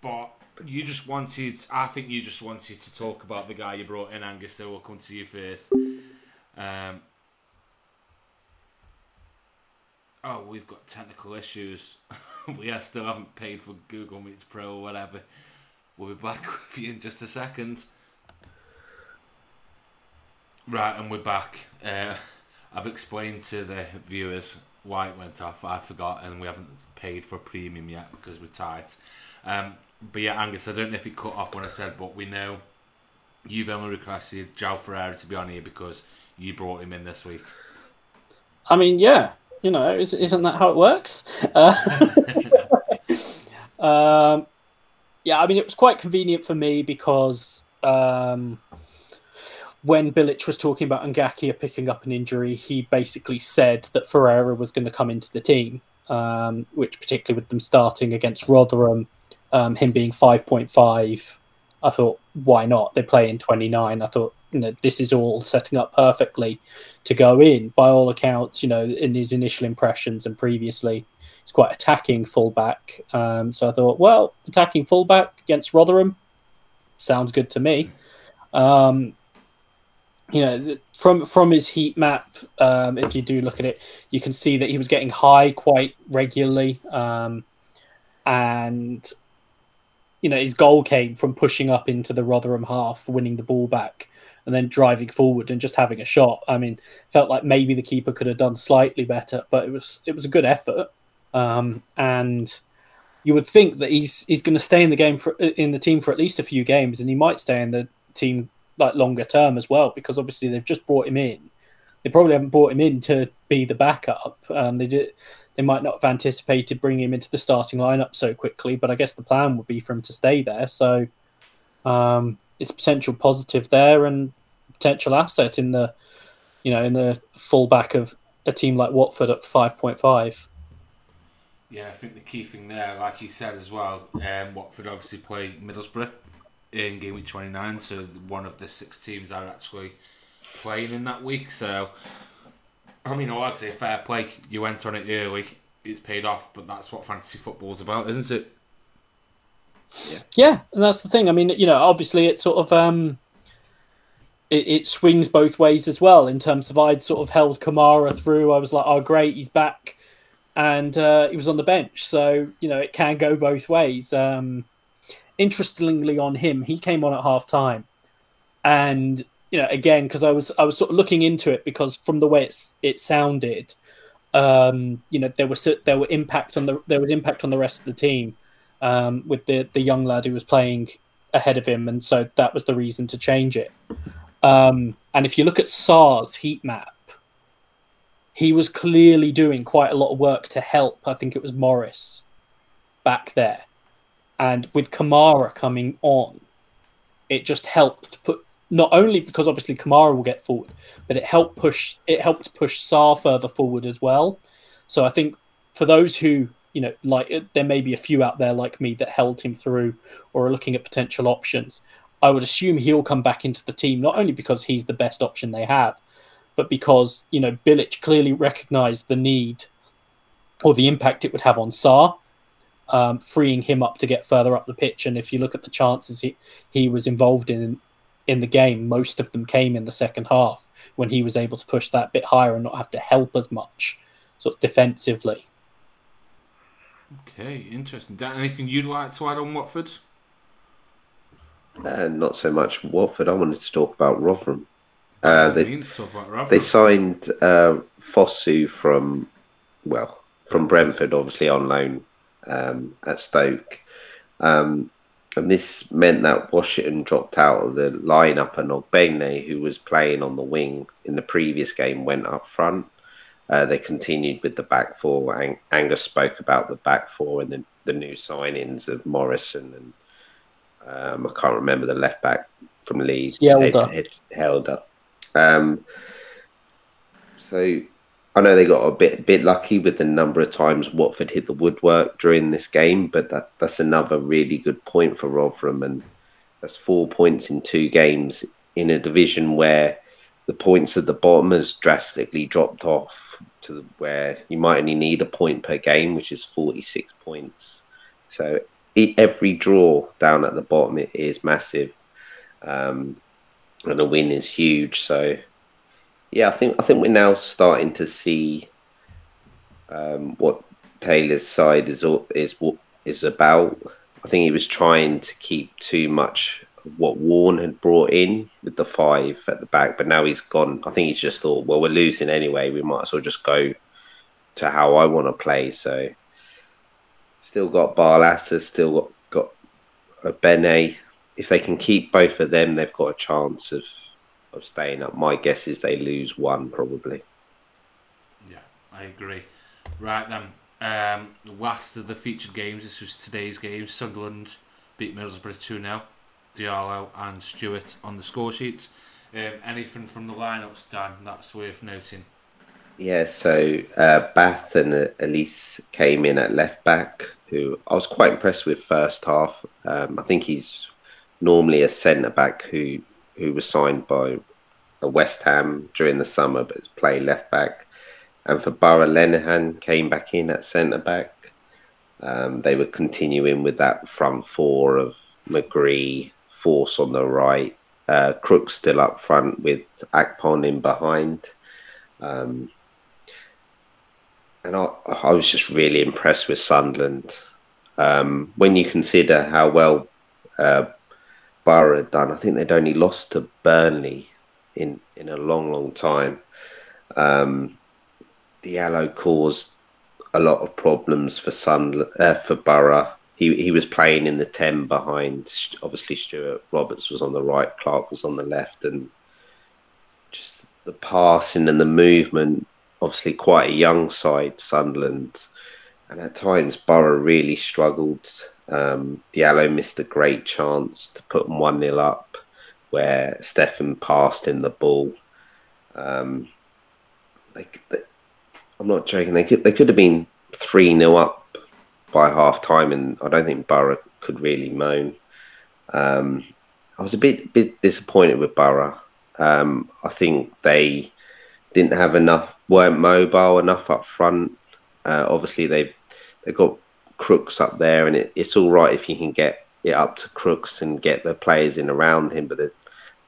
But you just wanted. I think you just wanted to talk about the guy you brought in, Angus. So we'll come to you first. Um. Oh, we've got technical issues. we still haven't paid for Google Meets Pro or whatever. We'll be back with you in just a second. Right, and we're back. Uh, I've explained to the viewers why it went off. I forgot, and we haven't paid for premium yet because we're tight. Um, but yeah, Angus, I don't know if it cut off when I said, but we know you've only requested João Ferreira to be on here because you brought him in this week. I mean, yeah, you know, is, isn't that how it works? Uh, um, yeah, I mean, it was quite convenient for me because um, when Bilic was talking about Ngakia picking up an injury, he basically said that Ferreira was going to come into the team, um, which particularly with them starting against Rotherham, um, him being 5.5, I thought, why not? They play in 29. I thought, you know, this is all setting up perfectly to go in. By all accounts, you know, in his initial impressions and previously, he's quite attacking fullback. Um, so I thought, well, attacking fullback against Rotherham sounds good to me. Um, you know, from from his heat map, um, if you do look at it, you can see that he was getting high quite regularly, um, and you know his goal came from pushing up into the Rotherham half, winning the ball back, and then driving forward and just having a shot. I mean, felt like maybe the keeper could have done slightly better, but it was it was a good effort, um, and you would think that he's he's going to stay in the game for in the team for at least a few games, and he might stay in the team like longer term as well, because obviously they've just brought him in. They probably haven't brought him in to be the backup. Um, they did. They might not have anticipated bringing him into the starting lineup so quickly, but I guess the plan would be for him to stay there. So um, it's potential positive there and potential asset in the, you know, in the fullback of a team like Watford at five point five. Yeah, I think the key thing there, like you said as well, um, Watford obviously play Middlesbrough in game week 29, so one of the six teams are actually playing in that week. So, I mean, I'd say fair play. You went on it early, it's paid off, but that's what fantasy football's about, isn't it? Yeah, and that's the thing. I mean, you know, obviously it sort of um it, it swings both ways as well in terms of I'd sort of held Kamara through. I was like, oh great, he's back, and uh, he was on the bench. So you know, it can go both ways. Um, interestingly, on him, he came on at half time, and you know, again, because I was I was sort of looking into it because from the way it's it sounded, um, you know, there was there were impact on the there was impact on the rest of the team um, with the the young lad who was playing ahead of him, and so that was the reason to change it. Um, and if you look at Sarr's heat map, he was clearly doing quite a lot of work to help. I think it was Morris back there, and with Kamara coming on, it just helped put not only because obviously Kamara will get forward, but it helped push it helped push Sarr further forward as well. So I think for those who you know like there may be a few out there like me that held him through or are looking at potential options. I would assume he'll come back into the team not only because he's the best option they have, but because you know Bilic clearly recognised the need or the impact it would have on Sarr, um, freeing him up to get further up the pitch. And if you look at the chances he, he was involved in in the game, most of them came in the second half when he was able to push that bit higher and not have to help as much, sort of defensively. Okay, interesting. Dan, anything you'd like to add on Watford? Uh, not so much Watford. I wanted to talk about Rotherham. Uh, they, Rotherham. they signed uh, Fosu from, well, from Brentford, obviously on loan um, at Stoke. Um, and this meant that Washington dropped out of the lineup, and Ogbene, who was playing on the wing in the previous game, went up front. Uh, they continued with the back four. Ang- Angus spoke about the back four and the, the new signings of Morrison and um, I can't remember the left back from Leeds. Hjelde. Hjelde. Um, so I know they got a bit bit lucky with the number of times Watford hit the woodwork during this game, but that that's another really good point for Rotherham, and that's four points in two games in a division where the points at the bottom has drastically dropped off to where you might only need a point per game, which is forty six points. So every draw down at the bottom is massive, um, and a win is huge. So yeah, I think I think we're now starting to see um, what Taylor's side is is what is about. I think he was trying to keep too much of what Warne had brought in with the five at the back, but now he's gone. I think he's just thought, well, we're losing anyway. We might as well just go to how I want to play. So still got Barlaser, still got got Ogbene. If they can keep both of them, they've got a chance of of staying up. My guess is they lose one probably. Yeah, I agree. Right then, um, last of the featured games. This was today's game. Sunderland beat Middlesbrough two 0 Diallo and Stewart on the score sheets. Um, anything from the lineups, Dan? That's worth noting. Yeah, so uh, Batth and Alese came in at left back, who I was quite impressed with first half. Um, I think he's normally a centre back who who was signed by West Ham during the summer, but is playing left back. And for Borough, Lenihan came back in at centre back. Um, they were continuing with that front four of McGree, Forss on the right, uh, Crooks still up front with Akpom in behind. Um, and I, I was just really impressed with Sunderland. Um, when you consider how well uh, Borough had done, I think they'd only lost to Burnley in, in a long, long time. Um, Diallo caused a lot of problems for Sunderland, uh, for Borough. He, he was playing in the 10 behind, obviously, Stuart Roberts was on the right, Clarke was on the left, and just the passing and the movement obviously quite a young side, Sunderland, and at times Borough really struggled. Um, Diallo missed a great chance to put them 1 0 up where Steffen passed in the ball. Um, I'm not joking, they could, they could have been 3 0 up by half time, and I don't think Borough could really moan. Um, I was a bit bit disappointed with Borough. Um, I think they didn't have enough weren't mobile enough up front. Uh, obviously, they've they've got Crooks up there, and it, it's all right if you can get it up to Crooks and get the players in around him, but there,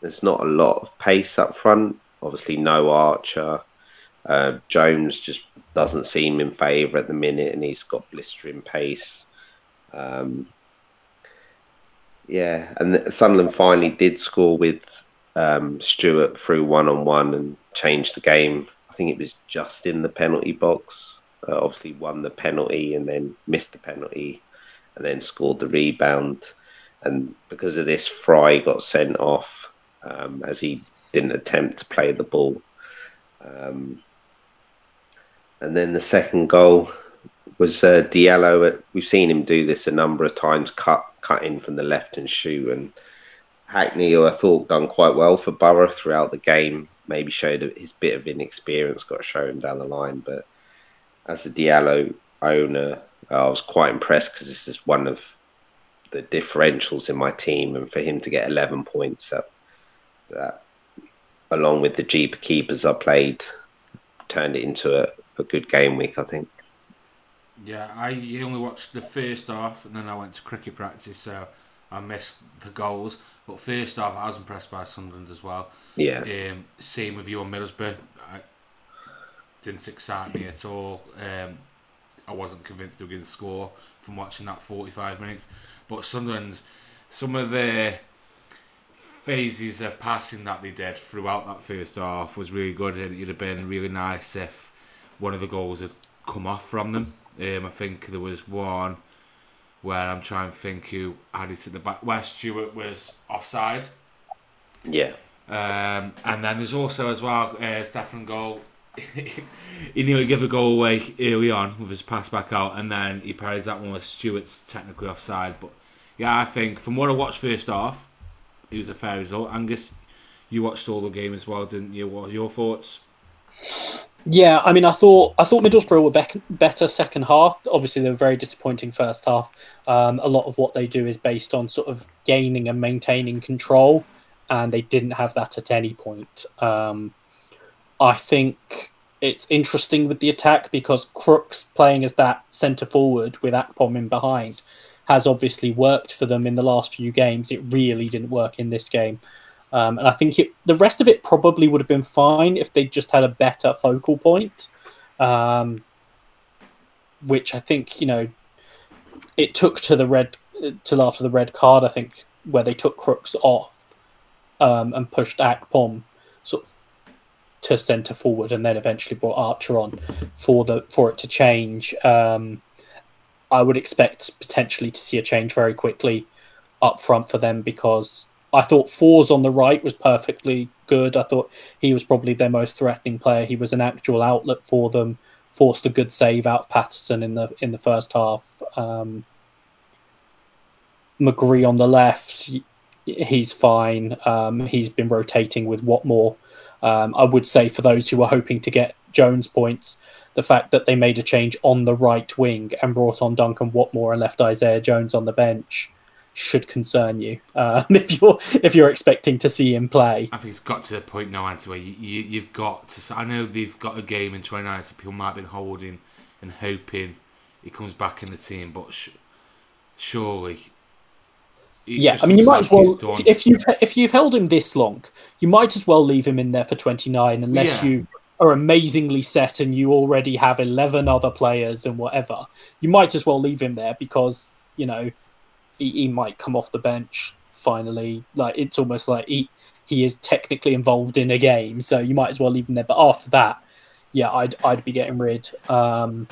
there's not a lot of pace up front. Obviously, no Archer. Uh, Jones just doesn't seem in favour at the minute, and he's got blistering pace. Um, yeah, and Sunderland finally did score with um, Stewart through one on one and changed the game I think it was just in the penalty box. Uh, obviously, won the penalty and then missed the penalty, and then scored the rebound. And because of this, Fry got sent off um, as he didn't attempt to play the ball. Um, and then the second goal was uh, Diallo. We've seen him do this a number of times, cut cut in from the left and shoot. And Hackney, who I thought done quite well for Borough throughout the game, maybe showed his bit of inexperience got shown down the line. But as a Diallo owner, I was quite impressed because this is one of the differentials in my team, and for him to get 11 points, that, that along with the Jeep keepers I played, turned it into a, a good game week, I think. Yeah, I only watched the first half and then I went to cricket practice, so I missed the goals. But first half, I was impressed by Sunderland as well. Yeah. Um, same with you on Middlesbrough. Didn't excite me at all. Um, I wasn't convinced they were going to score from watching that 45 minutes. But Sunderland, some of the phases of passing that they did throughout that first half was really good, and it'd have been really nice if one of the goals had come off from them. Um, I think there was one where I'm trying to think who had it at the back, where Stewart was offside. Yeah. Um, and then there's also as well uh, Steffen goal. He nearly gave a goal away early on with his pass back out, and then he parries that one with Stewart's technically offside. But yeah, I think from what I watched first half, it was a fair result. Angus, you watched all the game as well, didn't you? What are your thoughts? Yeah, I mean, I thought I thought Middlesbrough were better second half. Obviously, they were very disappointing first half. Um, a lot of what they do is based on sort of gaining and maintaining control, and they didn't have that at any point. Um, I think it's interesting with the attack because Crooks playing as that centre forward with Akpom in behind has obviously worked for them in the last few games. It really didn't work in this game. Um, and I think it, the rest of it probably would have been fine if they just had a better focal point, um, which I think you know it took to the red till after the red card. I think where they took Crooks off um, and pushed Akpom sort of to centre forward, and then eventually brought Archer on for the for it to change. Um, I would expect potentially to see a change very quickly up front for them because I thought Forss on the right was perfectly good. I thought he was probably their most threatening player. He was an actual outlet for them. Forced a good save out Patterson in the in the first half. Um, McGree on the left, he's fine. Um, he's been rotating with Watmore. Um, I would say for those who are hoping to get Jones points, the fact that they made a change on the right wing and brought on Duncan Watmore and left Isaiah Jones on the bench should concern you um, if you're if you're expecting to see him play. I think it's got to the point now, Anthony, you, you, you've got to. I know they've got a game in 29, so people might have been holding and hoping he comes back in the team, but sh- surely. Yeah, I mean, you might as well if you've if you've held him this long, you might as well leave him in there for 29, unless yeah. you are amazingly set and you already have 11 other players and whatever. You might as well leave him there because you know he, he might come off the bench finally. Like it's almost like he he is technically involved in a game, so you might as well leave him there. But after that, yeah, I'd I'd be getting rid. Um,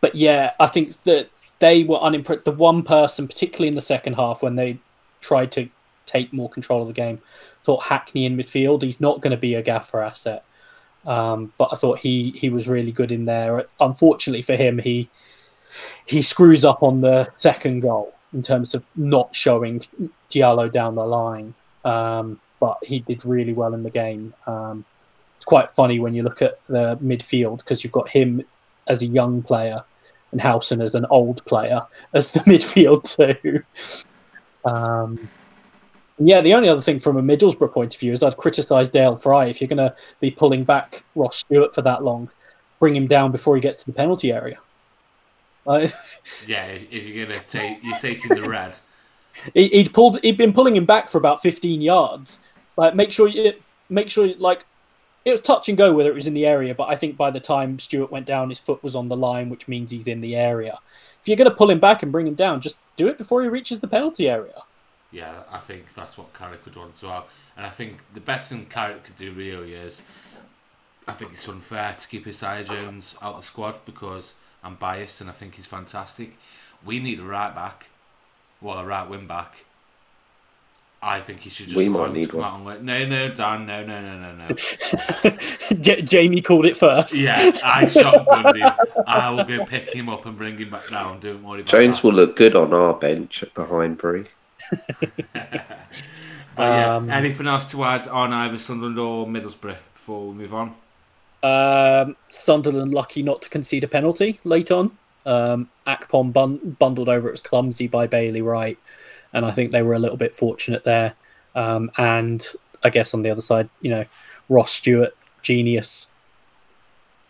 but yeah, I think that they were unimpressed. The one person, particularly in the second half, when they tried to take more control of the game, thought Hackney in midfield. He's not going to be a gaffer asset, um, but I thought he he was really good in there. Unfortunately for him, he he screws up on the second goal in terms of not showing Diallo down the line. Um, but he did really well in the game. Um, it's quite funny when you look at the midfield because you've got him as a young player and Howson as an old player as the midfield too. Um, yeah, the only other thing from a Middlesbrough point of view is I'd criticise Dael Fry if you're going to be pulling back Ross Stewart for that long, bring him down before he gets to the penalty area. yeah, if you're gonna take, you're taking the red. He, would pulled. He'd been pulling him back for about 15 yards. Like, make sure you make sure like it was touch and go whether it was in the area. But I think by the time Stewart went down, his foot was on the line, which means he's in the area. If you're going to pull him back and bring him down, just do it before he reaches the penalty area. Yeah, I think that's what Carrick would want as well. And I think the best thing Carrick could do really is, I think it's unfair to keep Isaiah Jones out of the squad because I'm biased and I think he's fantastic. We need a right back, well, a right wing back. I think he should just we might need come one. out and let, no, no, Dan, no, no, no, no, no. J- Jamie called it first. Yeah, I shotgunned him. I will go pick him up and bring him back down. Don't worry about Jones that. will look good on our bench behind Bree. but yeah, um, anything else to add on either Sunderland or Middlesbrough before we move on? Um, Sunderland lucky not to concede a penalty late on. Um, Akpom bun- bundled over. It was clumsy by Bailey Wright, and I think they were a little bit fortunate there. Um, and I guess on the other side, you know, Ross Stewart, genius.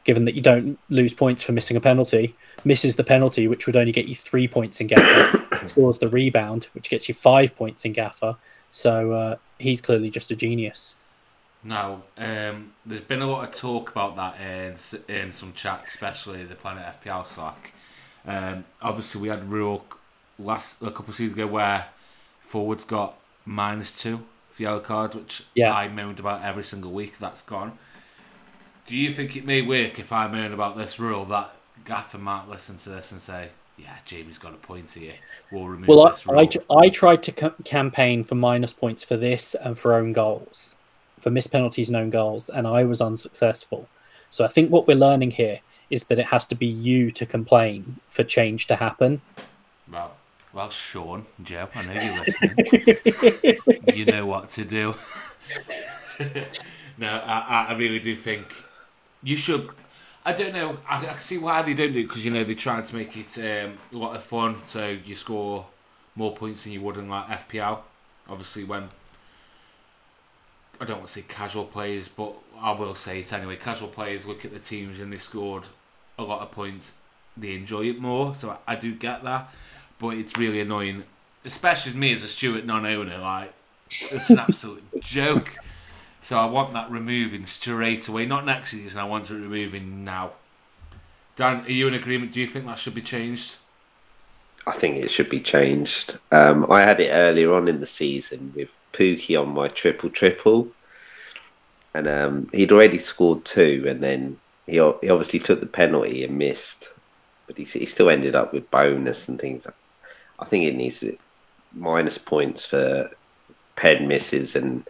Given that you don't lose points for missing a penalty, misses the penalty, which would only get you three points in Gaffer, scores the rebound, which gets you five points in Gaffer. So uh, he's clearly just a genius. Now, um, there's been a lot of talk about that in, in some chats, especially the Planet FPL Slack. Um, obviously, we had rule last a couple of seasons ago where forwards got minus two for yellow cards, which Yeah. I moaned about every single week. That's gone. Do you think it may work if I moan about this rule that Gaffer might listen to this and say, "Yeah, Jamie's got a point here. We'll remove Well, I, this rule." I, I tried to ca- campaign for minus points for this and for own goals, for missed penalties and own goals, and I was unsuccessful. So I think what we're learning here is that it has to be you to complain for change to happen. Well, well, Sean, Joe, I know you're listening. you know what to do. no, I, I really do think you should. I don't know. I, I can see why they don't do it because you know they're trying to make it um, a lot of fun, so you score more points than you would in like FPL. Obviously, when I don't want to say casual players, but I will say it anyway. Casual players look at the teams and they scored a lot of points. They enjoy it more, so I, I do get that. But it's really annoying, especially me as a Stewart non-owner. Like it's an absolute joke. So I want that removing straight away. Not next season. I want it removing now. Dan, are you in agreement? Do you think that should be changed? I think it should be changed. Um, I had it earlier on in the season with Pukki on my triple triple, and um, he'd already scored two, and then he he obviously took the penalty and missed, but he, he still ended up with bonus and things. I think it needs minus points for pen misses and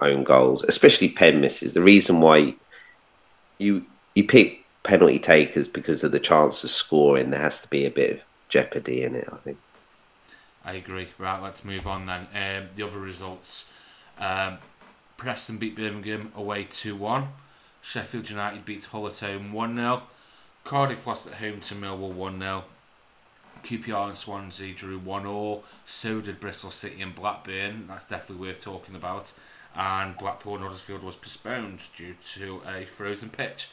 own goals, especially pen misses. The reason why you you pick penalty takers because of the chance of scoring, there has to be a bit of jeopardy in it. I think. I agree. Right, let's move on then. Um, the other results: um, Preston beat Birmingham away two one. Sheffield United beat Hull at home one 0 Cardiff lost at home to Millwall one 0 QPR and Swansea drew one all. So did Bristol City and Blackburn. That's definitely worth talking about. And Blackpool and Huddersfield was postponed due to a frozen pitch.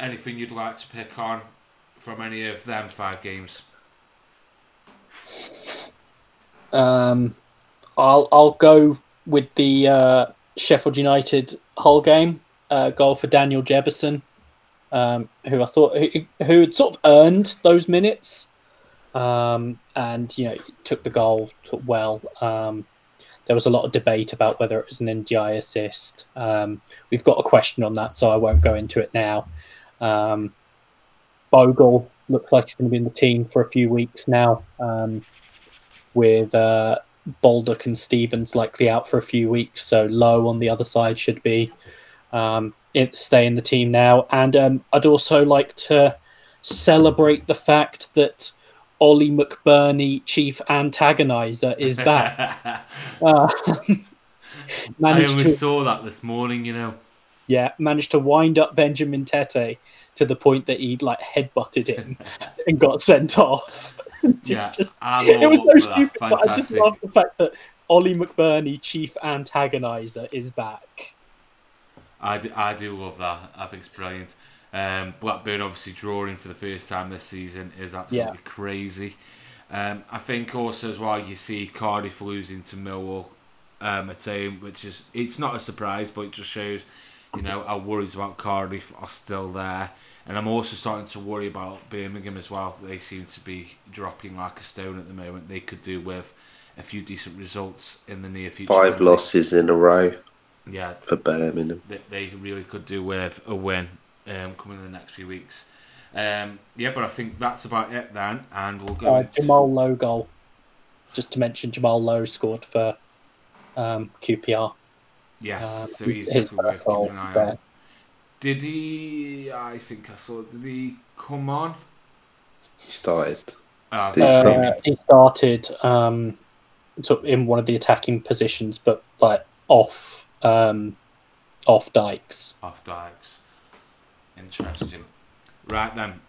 Anything you'd like to pick on from any of them five games? Um, I'll I'll go with the uh, Sheffield United Hull game. Uh, goal for Daniel Jebbison, um, who I thought who, who had sort of earned those minutes, um, and you know took the goal well. Um, there was a lot of debate about whether it was an NDI assist. Um, we've got a question on that, so I won't go into it now. Um, Bogle looks like he's going to be in the team for a few weeks now. Um, with uh, Baldock and Stevens likely out for a few weeks. So Lowe on the other side should be um, stay in the team now. And I'd also like to celebrate the fact that Oli McBurnie, chief antagonizer, is back. Uh, I managed only to saw that this morning, you know. yeah managed to wind up Benjamin Tetteh to the point that he'd like headbutted him and got sent off. Yeah, just- it was so up for that. stupid, but I just love the fact that Oli McBurnie, chief antagonizer, is back. I do, I do love that. I think it's brilliant. Um, Blackburn obviously drawing for the first time this season is absolutely crazy. Um, I think also as well you see Cardiff losing to Millwall um, at home, which is it's not a surprise, but it just shows you know our worries about Cardiff are still there. And I'm also starting to worry about Birmingham as well. They seem to be dropping like a stone at the moment. They could do with a few decent results in the near future. Five losses in a row Yeah, for Birmingham. they, they really could do with a win um, coming in the next few weeks. Um, yeah, but I think that's about it then, and we'll go. Uh, into- Jamal Lowe goal. Just to mention, Jamal Lowe scored for um, QPR. Yes, Um, so his- he's worth keeping an eye on. Did he? I think I saw. Did he come on? He started. Uh, he Uh, he started um, sort of in one of the attacking positions, but like off um, off Dykes. off Dykes. Interesting. Right then,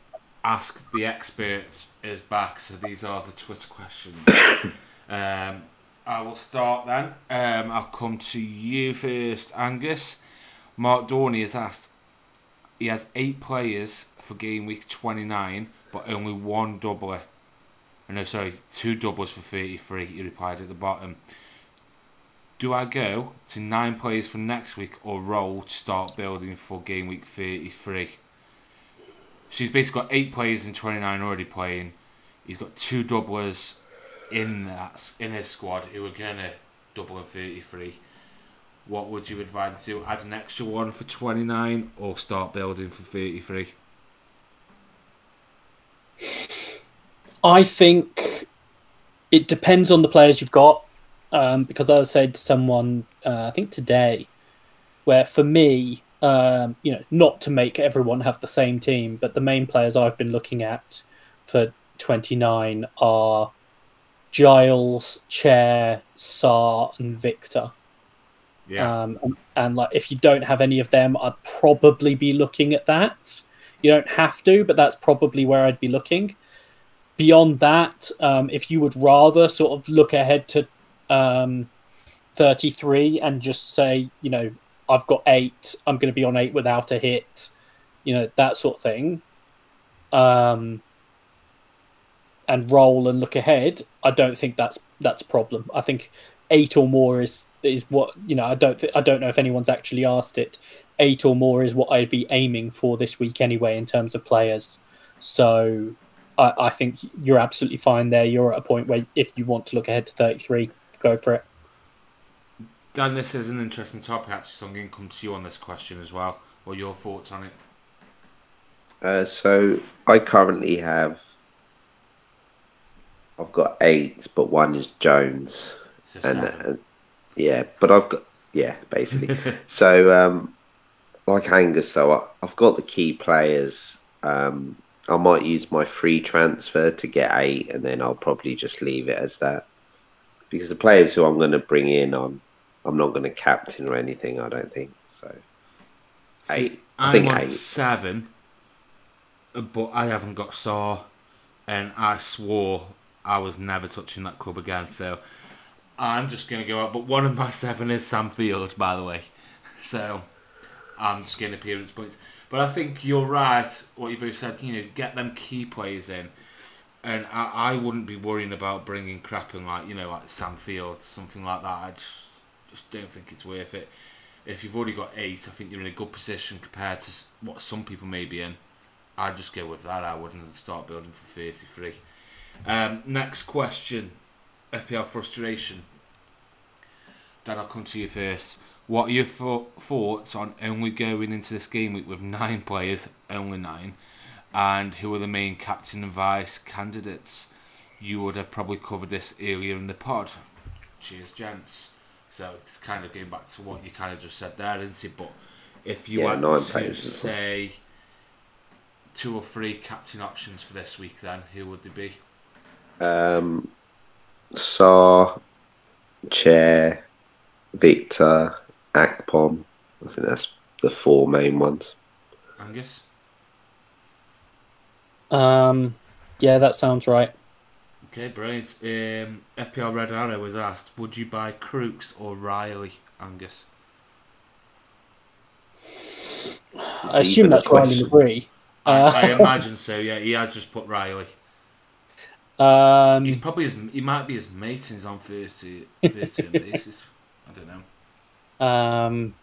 Ask the Experts is back, so these are the Twitter questions. um, I will start then. Um, I'll come to you first, Angus. Mark Dorney has asked, he has eight players for game week 29, but only one doubler. Oh, no, sorry, two doubles for 33, he replied at the bottom. Do I go to nine players for next week or roll to start building for game week 33? So he's basically got eight players in 29 already playing. He's got two doublers in that in his squad who are gonna double in 33. What would you advise to add an extra one for 29 or start building for 33? I think it depends on the players you've got. Um, because I said to someone, uh, I think today, where for me, um, you know, not to make everyone have the same team, but the main players I've been looking at for 29 are Giles, Chair, Sarr, and Victor. Yeah. Um, and, and like, if you don't have any of them, I'd probably be looking at that. You don't have to, but that's probably where I'd be looking. Beyond that, um, if you would rather sort of look ahead to um, 33 and just say, you know, I've got eight, I'm going to be on eight without a hit, you know, that sort of thing. Um, and roll and look ahead. I don't think that's that's a problem. I think eight or more is is what you know. I don't th- I don't know if anyone's actually asked it. Eight or more is what I'd be aiming for this week anyway in terms of players. So I, I think you're absolutely fine there. You're at a point where if you want to look ahead to 33, go for it. Dan, this is an interesting topic actually, so I'm going to come to you on this question as well. What your thoughts on it? Uh, so I currently have. I've got eight, but one is Jones, It's and uh, yeah, but I've got yeah, basically. so um, like Angus, so I, I've got the key players. Um, I might use my free transfer to get eight, and then I'll probably just leave it as that. Because the players who I'm going to bring in, I'm I'm not going to captain or anything. I don't think so. See, Eight. I I'm think on eight. seven, but I haven't got Sarr, and I swore I was never touching that club again. So I'm just going to go out. But one of my seven is Sam Field, by the way. So I'm just getting appearance points. But I think you're right. What you both said, you know, get them key players in. And I, I wouldn't be worrying about bringing crap in like you know like Sam Field, something like that. I just just don't think it's worth it if you've already got eight, I think you're in a good position compared to what some people may be in. I'd just go with that. I wouldn't start building for 33. Um, next question FPL frustration. Dan, I'll come to you first. What are your thou- thoughts on only going into this game week with nine players, only nine, and who are the main captain and vice candidates? You would have probably covered this earlier in the pod. Cheers, gents. So it's kind of going back to what you kind of just said there, isn't it? But if you Yeah, had nine to players as well. say two or three captain options for this week, then who would they be? Um, Sarr, Chair, Victor, Akpom. I think that's the four main ones. Angus? Um, yeah, that sounds right. Okay, brilliant. Um, FPL Red Arrow was asked, would you buy Crooks or Riley, Angus? I assume that's Riley question. McGree. I, Uh, I imagine so. Yeah, he has just put Riley. Um, He's probably his. He might be his mate and he's on first first term basis. I don't know. Um,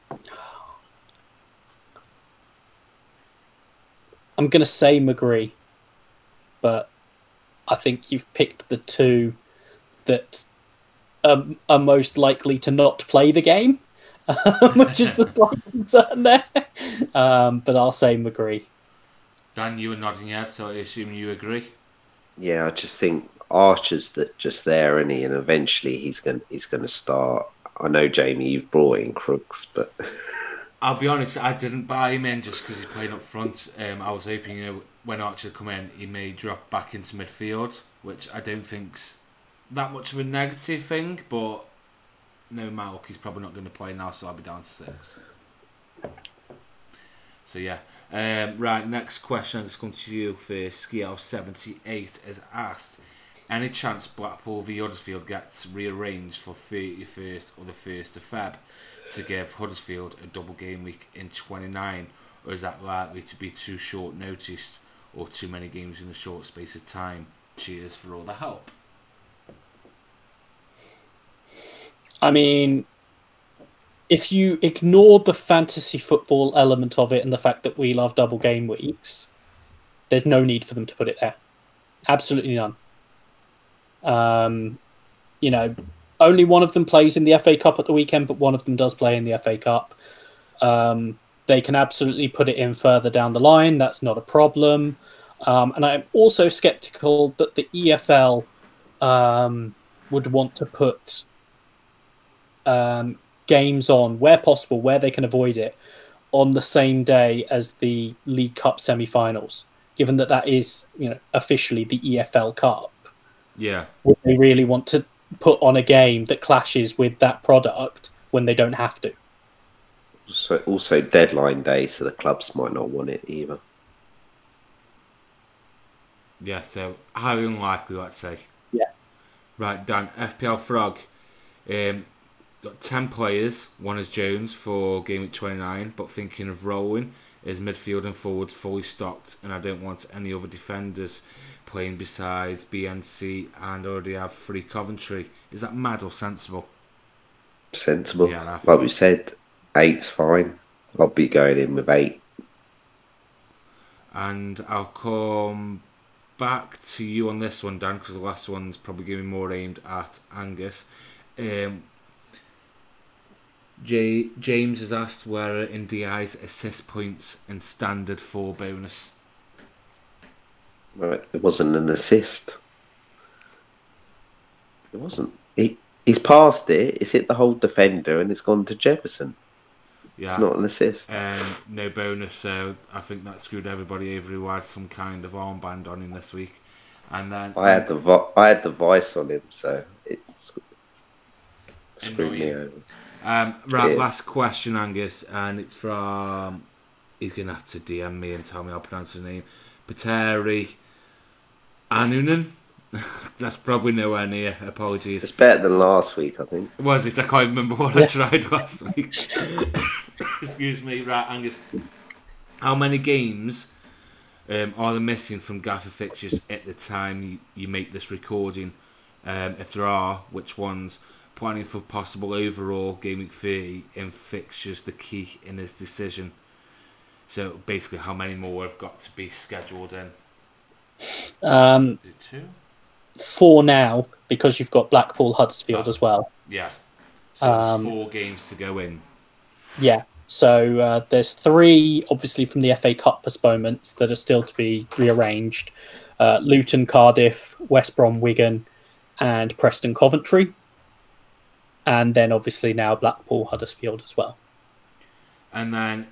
I'm going to say McGree, but I think you've picked the two that um, are most likely to not play the game, um, which is the slight concern there. Um, but I'll say McGree. Dan, you were nodding your head, so I assume you agree. Yeah, I just think Archer's that just there, and he, and eventually he's going he's going to start. I know Jamie, you've brought in Crooks, but I'll be honest, I didn't buy him in just because he's playing up front. Um, I was hoping, you know, when Archer come in, he may drop back into midfield, which I don't think's that much of a negative thing. But no, Malk, he's probably not going to play now, so I'll be down to six. So yeah, Um, right, next question. Let's come to you for Ski out 78 is asked Any chance Blackpool v Huddersfield gets rearranged for 31st or the 1st of Feb to give Huddersfield a double game week in 29? Or is that likely to be too short notice or too many games in a short space of time? Cheers for all the help. I mean, if you ignore the fantasy football element of it and the fact that we love double game weeks, there's no need for them to put it there. Absolutely none. Um, you know, only one of them plays in the FA Cup at the weekend, but one of them does play in the FA Cup. Um, they can absolutely put it in further down the line. That's not a problem. Um, and I'm also skeptical that the EFL um, would want to put um, games on where possible, where they can avoid it, on the same day as the League Cup semi-finals. Given that that is, you know, officially the EFL Cup, Yeah. would they really want to put on a game that clashes with that product when they don't have to? So also deadline day, so the clubs might not want it either. Yeah, so highly unlikely, let's say. Yeah. Right, Dan, FPL Frog. Um, got 10 players, one is Jones for game week 29, but thinking of rolling is midfield and forwards fully stocked, and I don't want any other defenders playing besides BNC and already have free Coventry. Is that mad or sensible? Sensible. Yeah, like we said, eight's fine. I'll be going in with eight. And I'll come back to you on this one, Dan, because the last one's probably going to be more aimed at Angus. Um, J- James has asked where in DI's assist points and standard four bonus. Right, it wasn't an assist. It wasn't. He he's passed it. It's hit the whole defender and it's gone to Jefferson. Yeah. It's not an assist. Um, no bonus, so I think that screwed everybody over who had some kind of armband on him this week. And then I had the vi- I had the vice on him, so it's screwed me over. Um, right, last question, Angus, and it's from. He's gonna have to DM me and tell me how to pronounce his name. Pateri Anunen. That's probably nowhere near. Apologies. It's better than last week, I think. Was it? I can't remember what I tried last week. Excuse me. Right, Angus. How many games um, are there missing from Gaffer fixtures at the time you, you make this recording? Um, if there are, which ones? Planning for possible overall gaming week 30 in fixtures the key in his decision. So basically, how many more have got to be scheduled in? Um, two? For now, because you've got Blackpool Huddersfield as well. Yeah. So Um, four games to go in. Yeah. So uh, there's three, obviously, from the FA Cup postponements that are still to be rearranged uh, Luton, Cardiff, West Brom, Wigan, and Preston, Coventry. And then obviously now Blackpool, Huddersfield as well. And then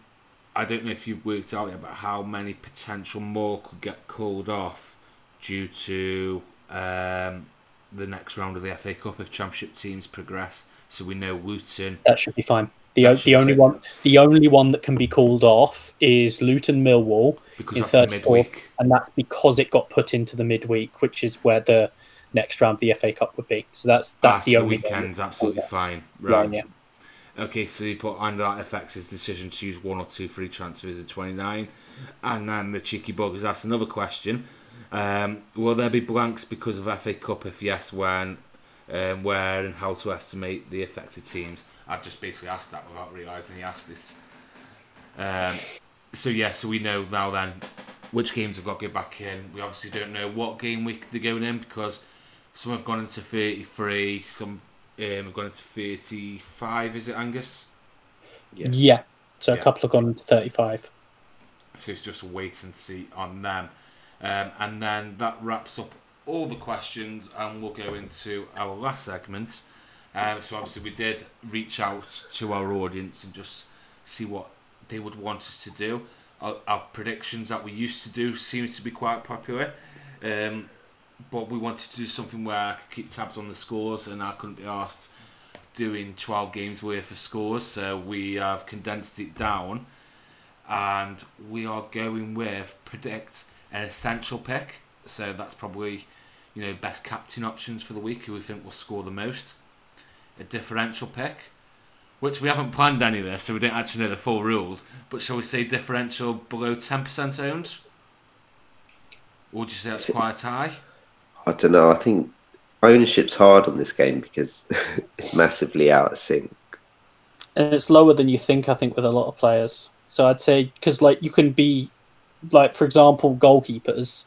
I don't know if you've worked out yet but how many potential more could get called off due to um, the next round of the FA Cup if Championship teams progress. So we know Luton. That should be fine. The, o- the only fit. one the only one that can be called off is Luton Millwall, Because in 34, midweek. and that's because it got put into the midweek, which is where the next round of the FA Cup would be. So that's that's Ah, the so only one weekend's absolutely fine. Right, yeah. Okay, so you put and that affects his decision to use one or two free transfers at 29. And then the cheeky bug has asked another question. Um, will there be blanks because of FA Cup? If yes, when, um, where, and how to estimate the affected teams? I've just basically asked that without realising he asked this. Um, so, yeah, so we know now then which games have got to get back in. We obviously don't know what game week they're going in because some have gone into 33, some um, have gone into 35, is it, Angus? Yeah. Yeah. So Yeah. a couple have gone into 35. So it's just wait and see on them. Um, and then that wraps up all the questions, and we'll go into our last segment. Um, so obviously, we did reach out to our audience and just see what they would want us to do. Our, our predictions that we used to do seem to be quite popular. Um, but we wanted to do something where I could keep tabs on the scores and I couldn't be asked doing 12 games worth of scores. So we have condensed it down and we are going with predict an essential pick. So that's probably, you know, best captain options for the week. Who we think will score the most. A differential pick, which we haven't planned any of this, so we don't actually know the full rules. But shall we say differential below ten percent owned? Or would you say that's quite high? I don't know. I think ownership's hard on this game because it's massively out of sync. and it's lower than you think. I think with a lot of players. So I'd say because like you can be, like for example, goalkeepers.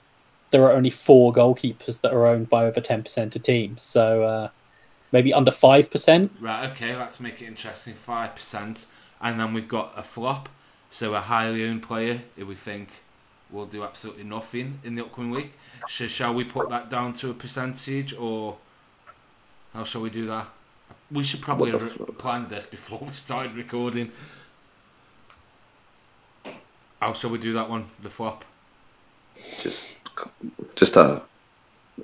There are only four goalkeepers that are owned by over ten percent of teams. So uh, maybe under five percent. Right, okay, let's make it interesting. 5%. And then we've got a flop. So a highly owned player who we think will do absolutely nothing in the upcoming week. Sh- shall we put that down to a percentage or how shall we do that? We should probably What have the re- flop? planned this before we started recording. How shall we do that one? The flop? Just, just a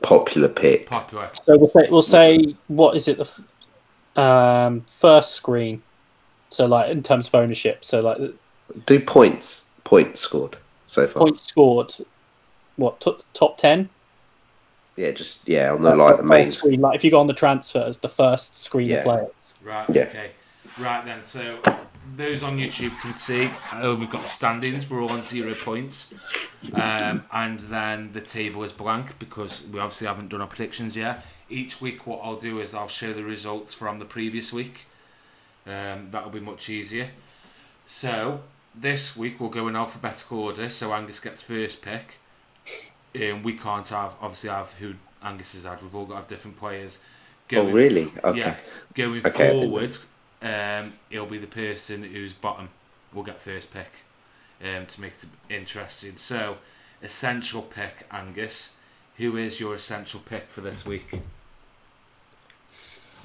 popular pick. Popular. So we'll say we'll say what is it the f- um, first screen. So like in terms of ownership. So like Do points. Points scored so far. points scored. What top top ten? Yeah, just yeah on the like the main. screen. Like if you go on the transfers, the first screen Yeah. of players. Right, Yeah. okay. Right then, so those on YouTube can see uh, we've got standings, we're all on zero points. Um, and then the table is blank because we obviously haven't done our predictions yet. Each week, what I'll do is I'll show the results from the previous week. Um, that'll be much easier. So, this week we'll go in alphabetical order, so Angus gets first pick. Um, we can't have, obviously, have who Angus has had. We've all got to have different players. Oh Going really? Okay. yeah, going Okay, forward, um, it'll be the person who's bottom will get first pick um, to make it interesting. So, essential pick, Angus. Who is your essential pick for this week?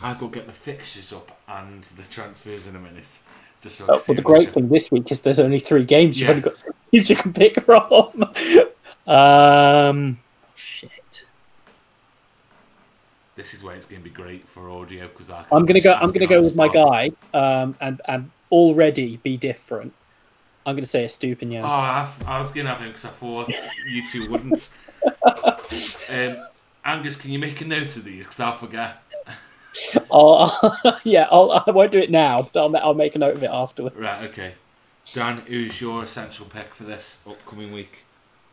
I'll go get the fixtures up and the transfers in a minute. Just so Oh, well, the great thing this week is there's only three games. You've Yeah. only got six teams you can pick from. um, shit. This is where it's going to be great for audio because I'm gonna go. I'm gonna go with my guy, um, and and already be different. I'm gonna say Estupiñán. Oh, I, I was going to have him because I thought you two wouldn't. um, Angus, can you make a note of these? Because I'll forget. I'll, yeah, I'll, I won't do it now, but I'll, I'll make a note of it afterwards. Right, okay. Dan, who's your essential pick for this upcoming week?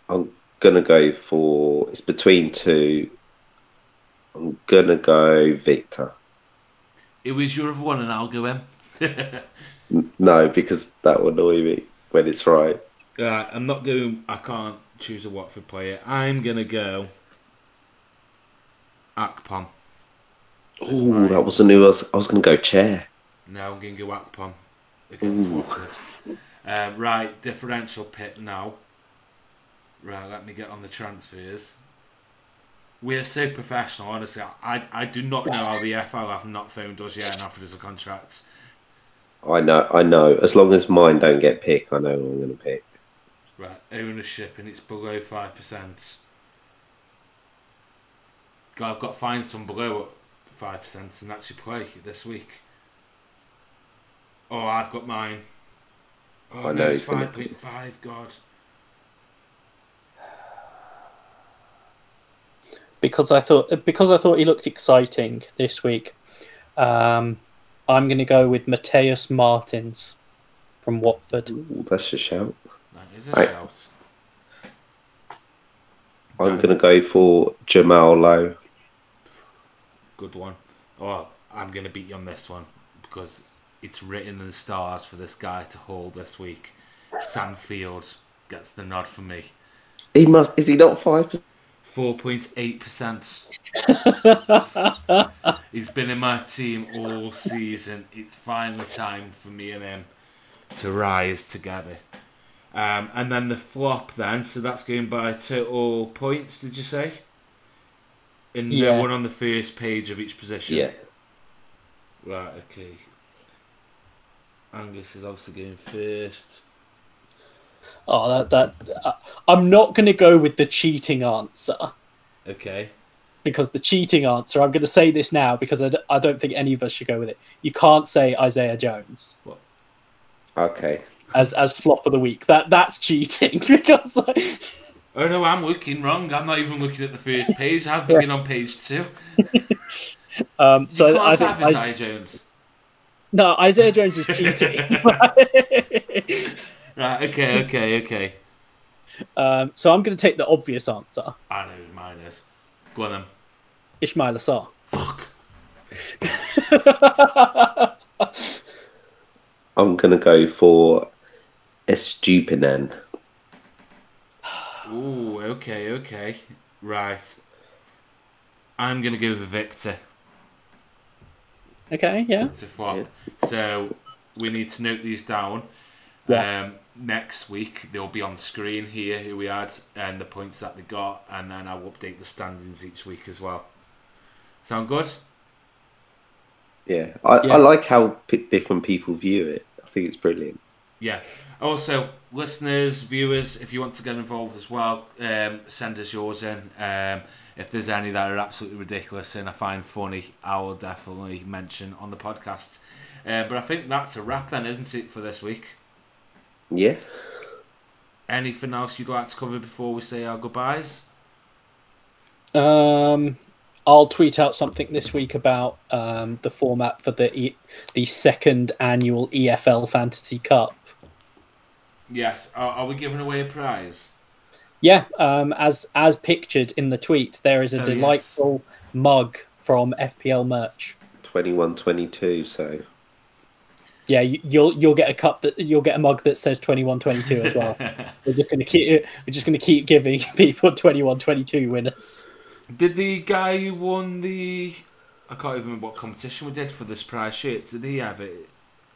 I'm gonna go for. It's between two. I'm gonna go Victor. Who is your other one, and I'll go in. N- No, because that will annoy me when it's right. Right, I'm not going. I can't choose a Watford player. I'm gonna go. Akpom. Oh, that wasn't who I was. I was gonna go chair. No, I'm gonna go Akpom against Ooh. Watford. Um, right, differential pit now. Right, let me get on the transfers. We're so professional, honestly. I, I do not know how the FL have not phoned us yet and offered us a contract. I know. I know. As long as mine don't get picked, I know who I'm gonna pick. Right, ownership and it's below five percent. God, I've got to find some below five percent and actually play this week. Oh, I've got mine. Oh I no, it's five point five. God, because I thought because I thought he looked exciting this week. Um, I'm going to go with Matheus Martins from Watford. Ooh, that's a shout. that is a Right. shout. I'm gonna go for Jamal Lowe. Good one. Oh, I'm gonna beat you on this one because it's written in the stars for this guy to hold this week. Sam Field gets the nod for me. He must. Is he not five? Percent? Four point eight percent. He's been in my team all season. It's finally time for me and him to rise together. Um, and then the flop, then. So that's going by total points. Did you say? And Yeah. no one on the first page of each position. Yeah. Right. Okay. Angus is obviously going first. Oh, that that uh, I'm not going to go with the cheating answer Okay. because the cheating answer. I'm going to say this now because I, d- I don't think any of us should go with it. You can't say Isaiah Jones. Okay. as as flop of the week. That that's cheating because like, Oh no, I'm looking wrong. I'm not even looking at the first page. I've been on page two. um, so you can't I think have I, Isaiah Jones. no Isaiah Jones is cheating. Right, okay, okay, okay. um, so I'm going to take the obvious answer: I know who mine is. Go on then. Ismaila Sarr. Fuck. I'm gonna go for Estupiñán. Ooh, okay, okay. Right. I'm going to go with Victor. okay, yeah, to flop. So we need to note these down. Yeah. Um, next week they'll be on screen here who we had and the points that they got, and then I'll update the standings each week as well. Sound good? Yeah, I, Yeah. I like how p- different people view it. I think it's brilliant. Yeah. Also, listeners, viewers, if you want to get involved as well, um, send us yours in. Um, if there's any that are absolutely ridiculous and I find funny, I will definitely mention on the podcast. Uh, but I think that's a wrap then, isn't it, for this week? Yeah. Anything else you'd like to cover before we say our goodbyes? Um, I'll tweet out something this week about um, the format for the e- the second annual EFL Fantasy Cup. Yes. Are, are we giving away a prize? Yeah, um, as as pictured in the tweet, there is a Oh, delightful mug from FPL merch. Twenty one, twenty two. so Yeah, you, you'll you'll get a cup that you'll get a mug that says twenty one twenty two as well. we're just gonna keep we're just gonna keep giving people twenty one twenty two winners. Did the guy who won the I can't even remember what competition we did for this prize shirt, did he have it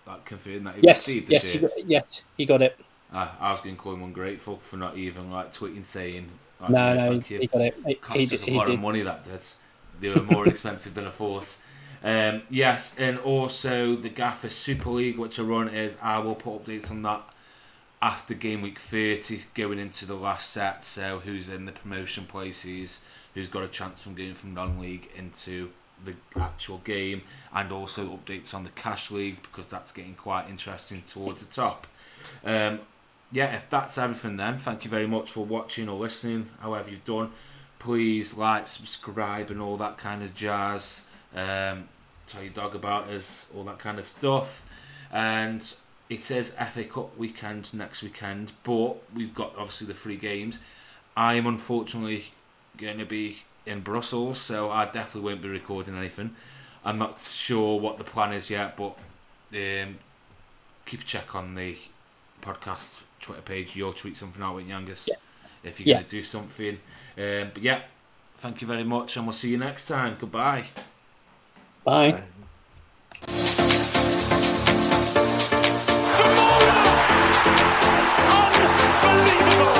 like confirmed that he Yes, received the yes, he shirt? got, yes, he got it. Ah, I was going to call him ungrateful for not even like tweeting saying like, No, "Yeah, no, thank he, you. he got it. He, cost he us a lot of money that did. They were more expensive than I thought. Um, yes, and also the Gaffer Super League, which I run, is I will put updates on that after game week 30, going into the last set. So, who's in the promotion places, who's got a chance from going from non league into the actual game, and also updates on the Cash League because that's getting quite interesting towards the top. Um, yeah, if that's everything, then thank you very much for watching or listening, however you've done. Please like, subscribe, and all that kind of jazz. Um, tell your dog about us, all that kind of stuff. And it is FA Cup weekend next weekend, but we've got obviously the free games. I am unfortunately going to be in Brussels, so I definitely won't be recording anything. I'm not sure what the plan is yet, but um, keep a check on the podcast Twitter page. You'll tweet something out with Yangus Yeah. if you're Yeah. going to do something. Um, but yeah, thank you very much, and we'll see you next time. Goodbye. Bye. Bye. Unbelievable!